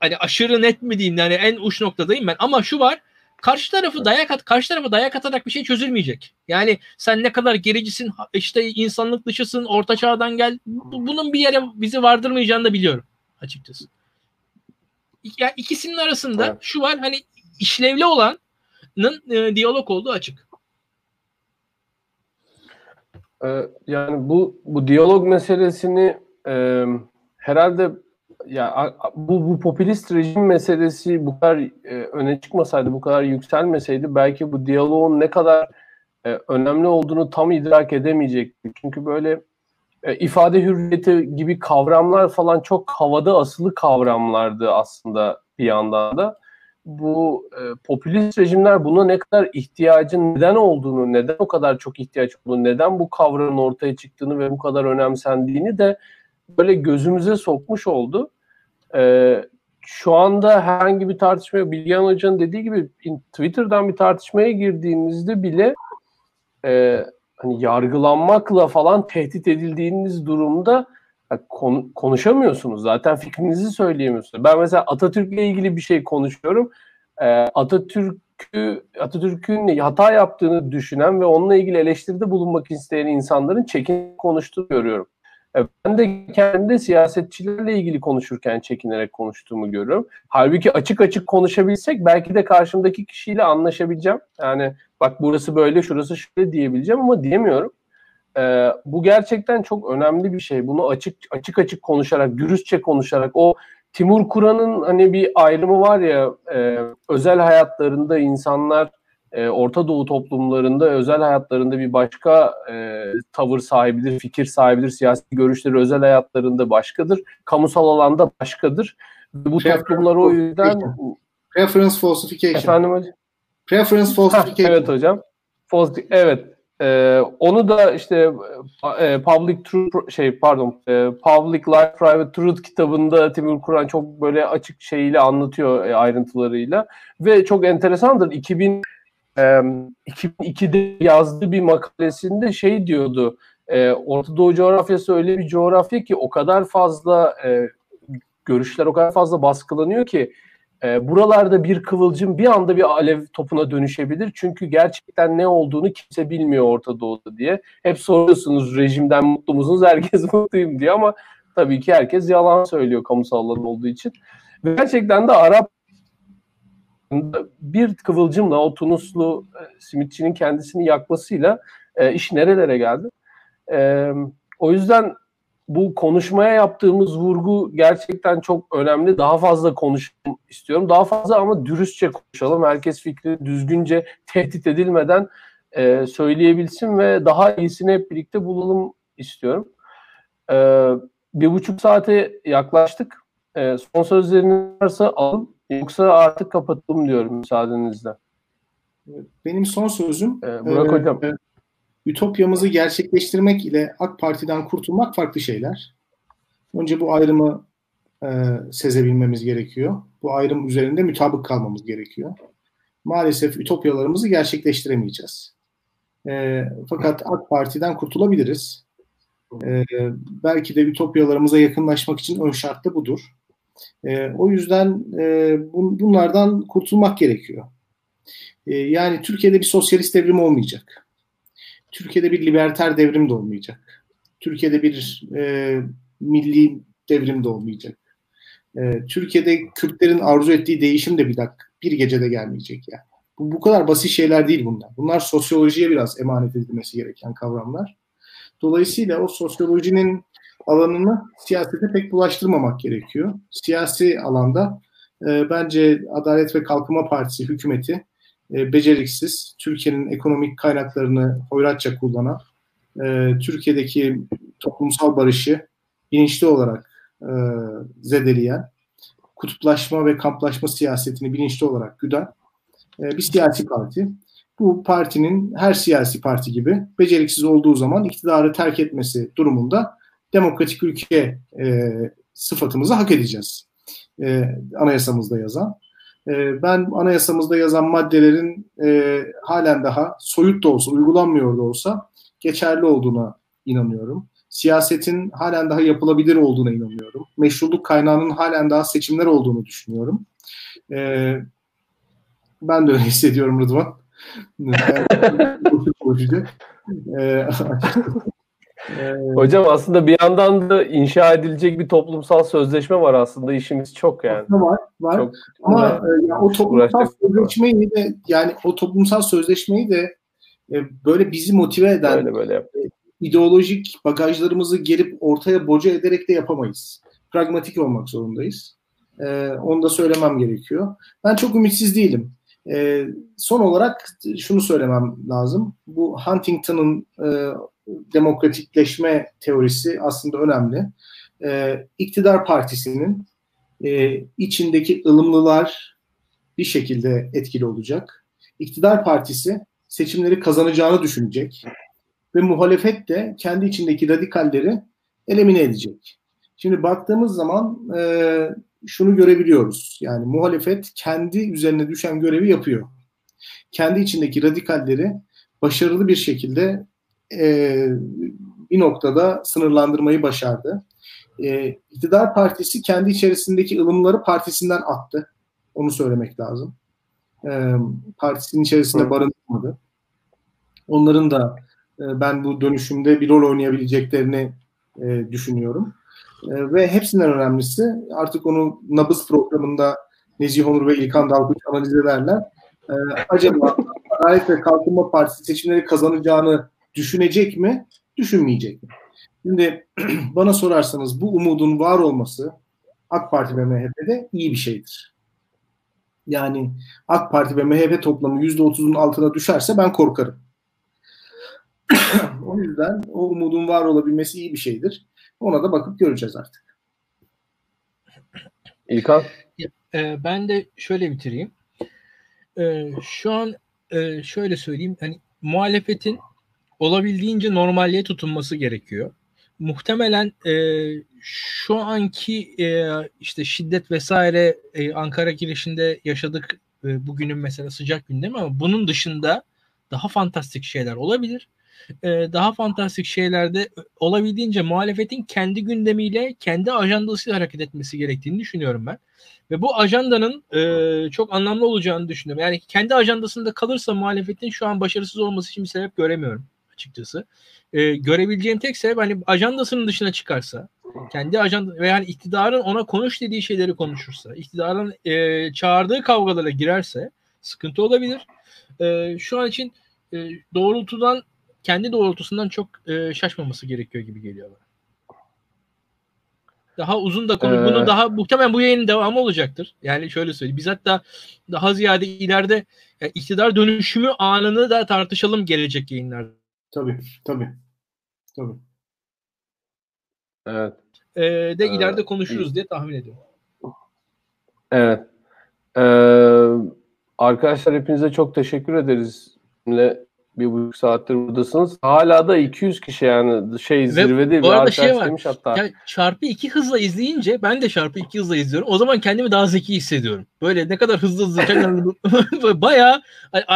S3: hani aşırı net mi diyeyim yani en uç noktadayım ben. Ama şu var karşı tarafı dayak at karşı tarafa dayak atarak bir şey çözülmeyecek. Yani sen ne kadar gericisin işte insanlık dışısın orta çağdan gel bunun bir yere bizi vardırmayacağını da biliyorum açıkçası. Yani ikisinin arasında evet. şu var hani işlevli olanın e, diyalog olduğu açık.
S1: Ee, yani bu bu diyalog meselesini e, herhalde ya bu bu popülist rejim meselesi bu kadar e, öne çıkmasaydı, bu kadar yükselmeseydi belki bu diyaloğun ne kadar e, önemli olduğunu tam idrak edemeyecektik. Çünkü böyle e, ifade hürriyeti gibi kavramlar falan çok havada asılı kavramlardı aslında bir yandan da. Bu e, popülist rejimler buna ne kadar ihtiyacın neden olduğunu, neden o kadar çok ihtiyaç olduğunu, neden bu kavramın ortaya çıktığını ve bu kadar önemsendiğini de böyle gözümüze sokmuş oldu. Ee, şu anda herhangi bir tartışmaya, Bilgehan Hoca'nın dediği gibi Twitter'dan bir tartışmaya girdiğinizde bile e, hani yargılanmakla falan tehdit edildiğiniz durumda konu, konuşamıyorsunuz. Zaten fikrinizi söyleyemiyorsunuz. Ben mesela Atatürk'le ilgili bir şey konuşuyorum. E, Atatürk'ü Atatürk'ün hata yaptığını düşünen ve onunla ilgili eleştiride bulunmak isteyen insanların çekin konuştuğunu görüyorum. E, ben de kendi siyasetçilerle ilgili konuşurken çekinerek konuştuğumu görüyorum. Halbuki açık açık konuşabilsek belki de karşımdaki kişiyle anlaşabileceğim. Yani bak burası böyle, şurası şöyle diyebileceğim ama diyemiyorum. Ee, bu gerçekten çok önemli bir şey. Bunu açık açık açık konuşarak, dürüstçe konuşarak o Timur Kur'an'ın hani bir ayrımı var ya e, özel hayatlarında insanlar e, Orta Doğu toplumlarında özel hayatlarında bir başka e, tavır sahibidir, fikir sahibidir, siyasi görüşleri özel hayatlarında başkadır, kamusal alanda başkadır. Bu Preference toplumlar o yüzden
S2: Preference falsification.
S1: Efendim hocam?
S2: Preference falsification.
S1: evet hocam. Falsi evet. Ee, onu da işte e, Public Truth şey pardon e, Public Life Private Truth kitabında Timur Kur'an çok böyle açık şeyiyle anlatıyor e, ayrıntılarıyla ve çok enteresandır 2000 e, 2002'de yazdığı bir makalesinde şey diyordu. E, Orta Doğu coğrafyası öyle bir coğrafya ki o kadar fazla e, görüşler o kadar fazla baskılanıyor ki e, buralarda bir kıvılcım bir anda bir alev topuna dönüşebilir. Çünkü gerçekten ne olduğunu kimse bilmiyor Orta Doğu'da diye. Hep soruyorsunuz rejimden mutlu musunuz? Herkes (laughs) mutluyum diye ama tabii ki herkes yalan söylüyor kamusal alan olduğu için. Ve gerçekten de Arap bir kıvılcımla o Tunuslu e, simitçinin kendisini yakmasıyla e, iş nerelere geldi? E, o yüzden bu konuşmaya yaptığımız vurgu gerçekten çok önemli. Daha fazla konuşalım istiyorum. Daha fazla ama dürüstçe konuşalım. Herkes fikri düzgünce tehdit edilmeden e, söyleyebilsin ve daha iyisini hep birlikte bulalım istiyorum. E, bir buçuk saate yaklaştık. E, son sözleriniz varsa alın. Yoksa artık kapatalım diyorum müsaadenizle.
S2: Benim son sözüm
S1: ee, Burak e, Hocam. E,
S2: Ütopyamızı gerçekleştirmek ile AK Parti'den kurtulmak farklı şeyler. Önce bu ayrımı e, sezebilmemiz gerekiyor. Bu ayrım üzerinde mütabık kalmamız gerekiyor. Maalesef ütopyalarımızı gerçekleştiremeyeceğiz. E, fakat AK Parti'den kurtulabiliriz. E, belki de ütopyalarımıza yakınlaşmak için ön şart da budur. E, o yüzden e, bun, bunlardan kurtulmak gerekiyor. E, yani Türkiye'de bir sosyalist devrim olmayacak. Türkiye'de bir liberter devrim de olmayacak. Türkiye'de bir e, milli devrim de olmayacak. E, Türkiye'de Kürtlerin arzu ettiği değişim de bir dakika, bir gecede gelmeyecek yani. Bu, bu kadar basit şeyler değil bunlar. Bunlar sosyolojiye biraz emanet edilmesi gereken kavramlar. Dolayısıyla o sosyolojinin alanını siyasete pek bulaştırmamak gerekiyor. Siyasi alanda e, bence Adalet ve Kalkınma Partisi hükümeti e, beceriksiz, Türkiye'nin ekonomik kaynaklarını hoyratça kullanan, e, Türkiye'deki toplumsal barışı bilinçli olarak e, zedeleyen, kutuplaşma ve kamplaşma siyasetini bilinçli olarak güden e, bir siyasi parti. Bu partinin her siyasi parti gibi beceriksiz olduğu zaman iktidarı terk etmesi durumunda demokratik ülke e, sıfatımızı hak edeceğiz. E, anayasamızda yazan. E, ben anayasamızda yazan maddelerin e, halen daha soyut da olsa, uygulanmıyor da olsa geçerli olduğuna inanıyorum. Siyasetin halen daha yapılabilir olduğuna inanıyorum. Meşruluk kaynağının halen daha seçimler olduğunu düşünüyorum. E, ben de öyle (laughs) hissediyorum Rıdvan. (laughs)
S1: ee, Hocam aslında bir yandan da inşa edilecek bir toplumsal sözleşme var aslında işimiz çok yani.
S2: Var, var. Çok, Ama e, yani o toplumsal sözleşmeyi de yani o toplumsal sözleşmeyi de e, böyle bizi motive eden böyle böyle yap. ideolojik bagajlarımızı gelip ortaya boca ederek de yapamayız. Pragmatik olmak zorundayız. E, onu da söylemem gerekiyor. Ben çok ümitsiz değilim. E, son olarak şunu söylemem lazım. Bu Huntington'ın e, demokratikleşme teorisi aslında önemli. E, iktidar partisinin e, içindeki ılımlılar bir şekilde etkili olacak. İktidar partisi seçimleri kazanacağını düşünecek ve muhalefet de kendi içindeki radikalleri elimine edecek. Şimdi baktığımız zaman e, şunu görebiliyoruz. Yani muhalefet kendi üzerine düşen görevi yapıyor. Kendi içindeki radikalleri başarılı bir şekilde e, bir noktada sınırlandırmayı başardı. E, İktidar Partisi kendi içerisindeki ılımları partisinden attı. Onu söylemek lazım. E, partisinin içerisinde barındırmadı. Onların da e, ben bu dönüşümde bir rol oynayabileceklerini e, düşünüyorum. E, ve hepsinden önemlisi artık onu Nabız programında Nezih Onur ve İlkan Dalkuç analiz ederler. E, acaba Adalet ve Kalkınma Partisi seçimleri kazanacağını düşünecek mi, düşünmeyecek mi? Şimdi (clears throat) bana sorarsanız bu umudun var olması AK Parti ve MHP'de iyi bir şeydir. Yani AK Parti ve MHP toplamı %30'un altına düşerse ben korkarım. (clears throat) o yüzden o umudun var olabilmesi iyi bir şeydir. Ona da bakıp göreceğiz artık.
S1: İlkan?
S3: E, ben de şöyle bitireyim. E, şu an e, şöyle söyleyeyim. Hani muhalefetin olabildiğince normalliğe tutunması gerekiyor. Muhtemelen e, şu anki e, işte şiddet vesaire e, Ankara girişinde yaşadık e, bugünün mesela sıcak gündemi ama bunun dışında daha fantastik şeyler olabilir. E, daha fantastik şeylerde olabildiğince muhalefetin kendi gündemiyle, kendi ajandasıyla hareket etmesi gerektiğini düşünüyorum ben. Ve bu ajandanın e, çok anlamlı olacağını düşünüyorum. Yani kendi ajandasında kalırsa muhalefetin şu an başarısız olması için bir sebep göremiyorum açıkçası. E, görebileceğim tek sebep hani ajandasının dışına çıkarsa, kendi ajanda ve yani iktidarın ona konuş dediği şeyleri konuşursa, iktidarın e, çağırdığı kavgalara girerse sıkıntı olabilir. E, şu an için e, doğrultudan kendi doğrultusundan çok e, şaşmaması gerekiyor gibi geliyor bana. Daha uzun da konu. Ee, bunu daha muhtemelen bu yayının devamı olacaktır. Yani şöyle söyleyeyim. Biz hatta daha ziyade ileride yani iktidar dönüşümü anını da tartışalım gelecek yayınlarda.
S2: Tabii, tabii. Tabii.
S1: Evet.
S3: Ee, de ee, ileride konuşuruz diye tahmin ediyorum.
S1: Evet. Ee, arkadaşlar hepinize çok teşekkür ederiz bir buçuk saattir buradasınız. Hala da 200 kişi yani şey zirvede Ve
S3: bir şey var. demiş hatta. Ya çarpı iki hızla izleyince ben de çarpı iki hızla izliyorum. O zaman kendimi daha zeki hissediyorum. Böyle ne kadar hızlı hızlı (laughs) bayağı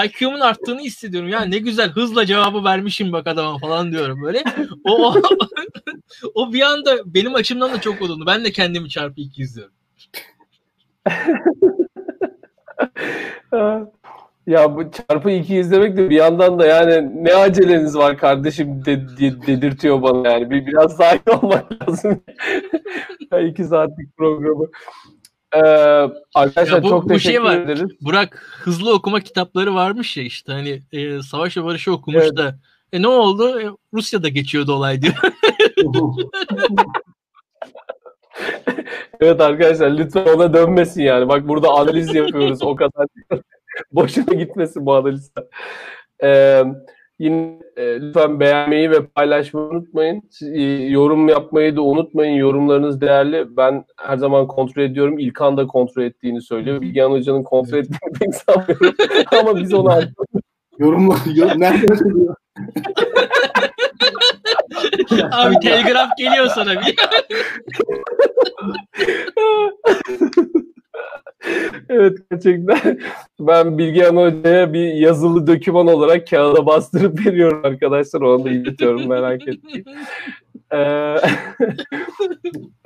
S3: IQ'mun arttığını hissediyorum. Ya ne güzel hızla cevabı vermişim bak adama falan diyorum böyle. O, o, (laughs) o bir anda benim açımdan da çok oldu. Ben de kendimi çarpı iki izliyorum. (laughs)
S1: Ya bu çarpı iki izlemek de bir yandan da yani ne aceleniz var kardeşim de, de, dedirtiyor bana yani. Bir biraz sakin olmak (laughs) lazım. iki saatlik programı. Ee, arkadaşlar bu, çok bu teşekkür şey var. ederiz.
S3: Burak hızlı okuma kitapları varmış ya işte hani e, Savaş ve Barış'ı okumuş evet. da e, ne oldu? E, Rusya'da geçiyordu olay diyor. (laughs)
S1: evet arkadaşlar lütfen ona dönmesin yani. Bak burada analiz yapıyoruz o kadar. (laughs) (laughs) Boşuna gitmesin bu analistler. Ee, Yine e, lütfen beğenmeyi ve paylaşmayı unutmayın. E, yorum yapmayı da unutmayın. Yorumlarınız değerli. Ben her zaman kontrol ediyorum. İlkan da kontrol ettiğini söylüyor. Bilgehan Hoca'nın kontrol ettiğini pek sanmıyorum. (laughs) Ama biz onu
S2: Yorumlar, yorum, nerede söylüyor? (laughs)
S3: Abi telgraf geliyor sana bir.
S1: Evet gerçekten ben Bilgehan Hoca'ya bir yazılı döküman olarak kağıda bastırıp veriyorum arkadaşlar. Onu da iletiyorum merak etmeyin. Ee,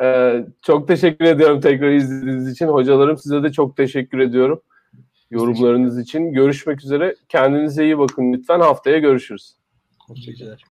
S1: ee, (laughs) çok teşekkür ediyorum tekrar izlediğiniz için. Hocalarım size de çok teşekkür ediyorum. Yorumlarınız için. Görüşmek üzere. Kendinize iyi bakın lütfen. Haftaya görüşürüz.
S2: Hoşçakalın.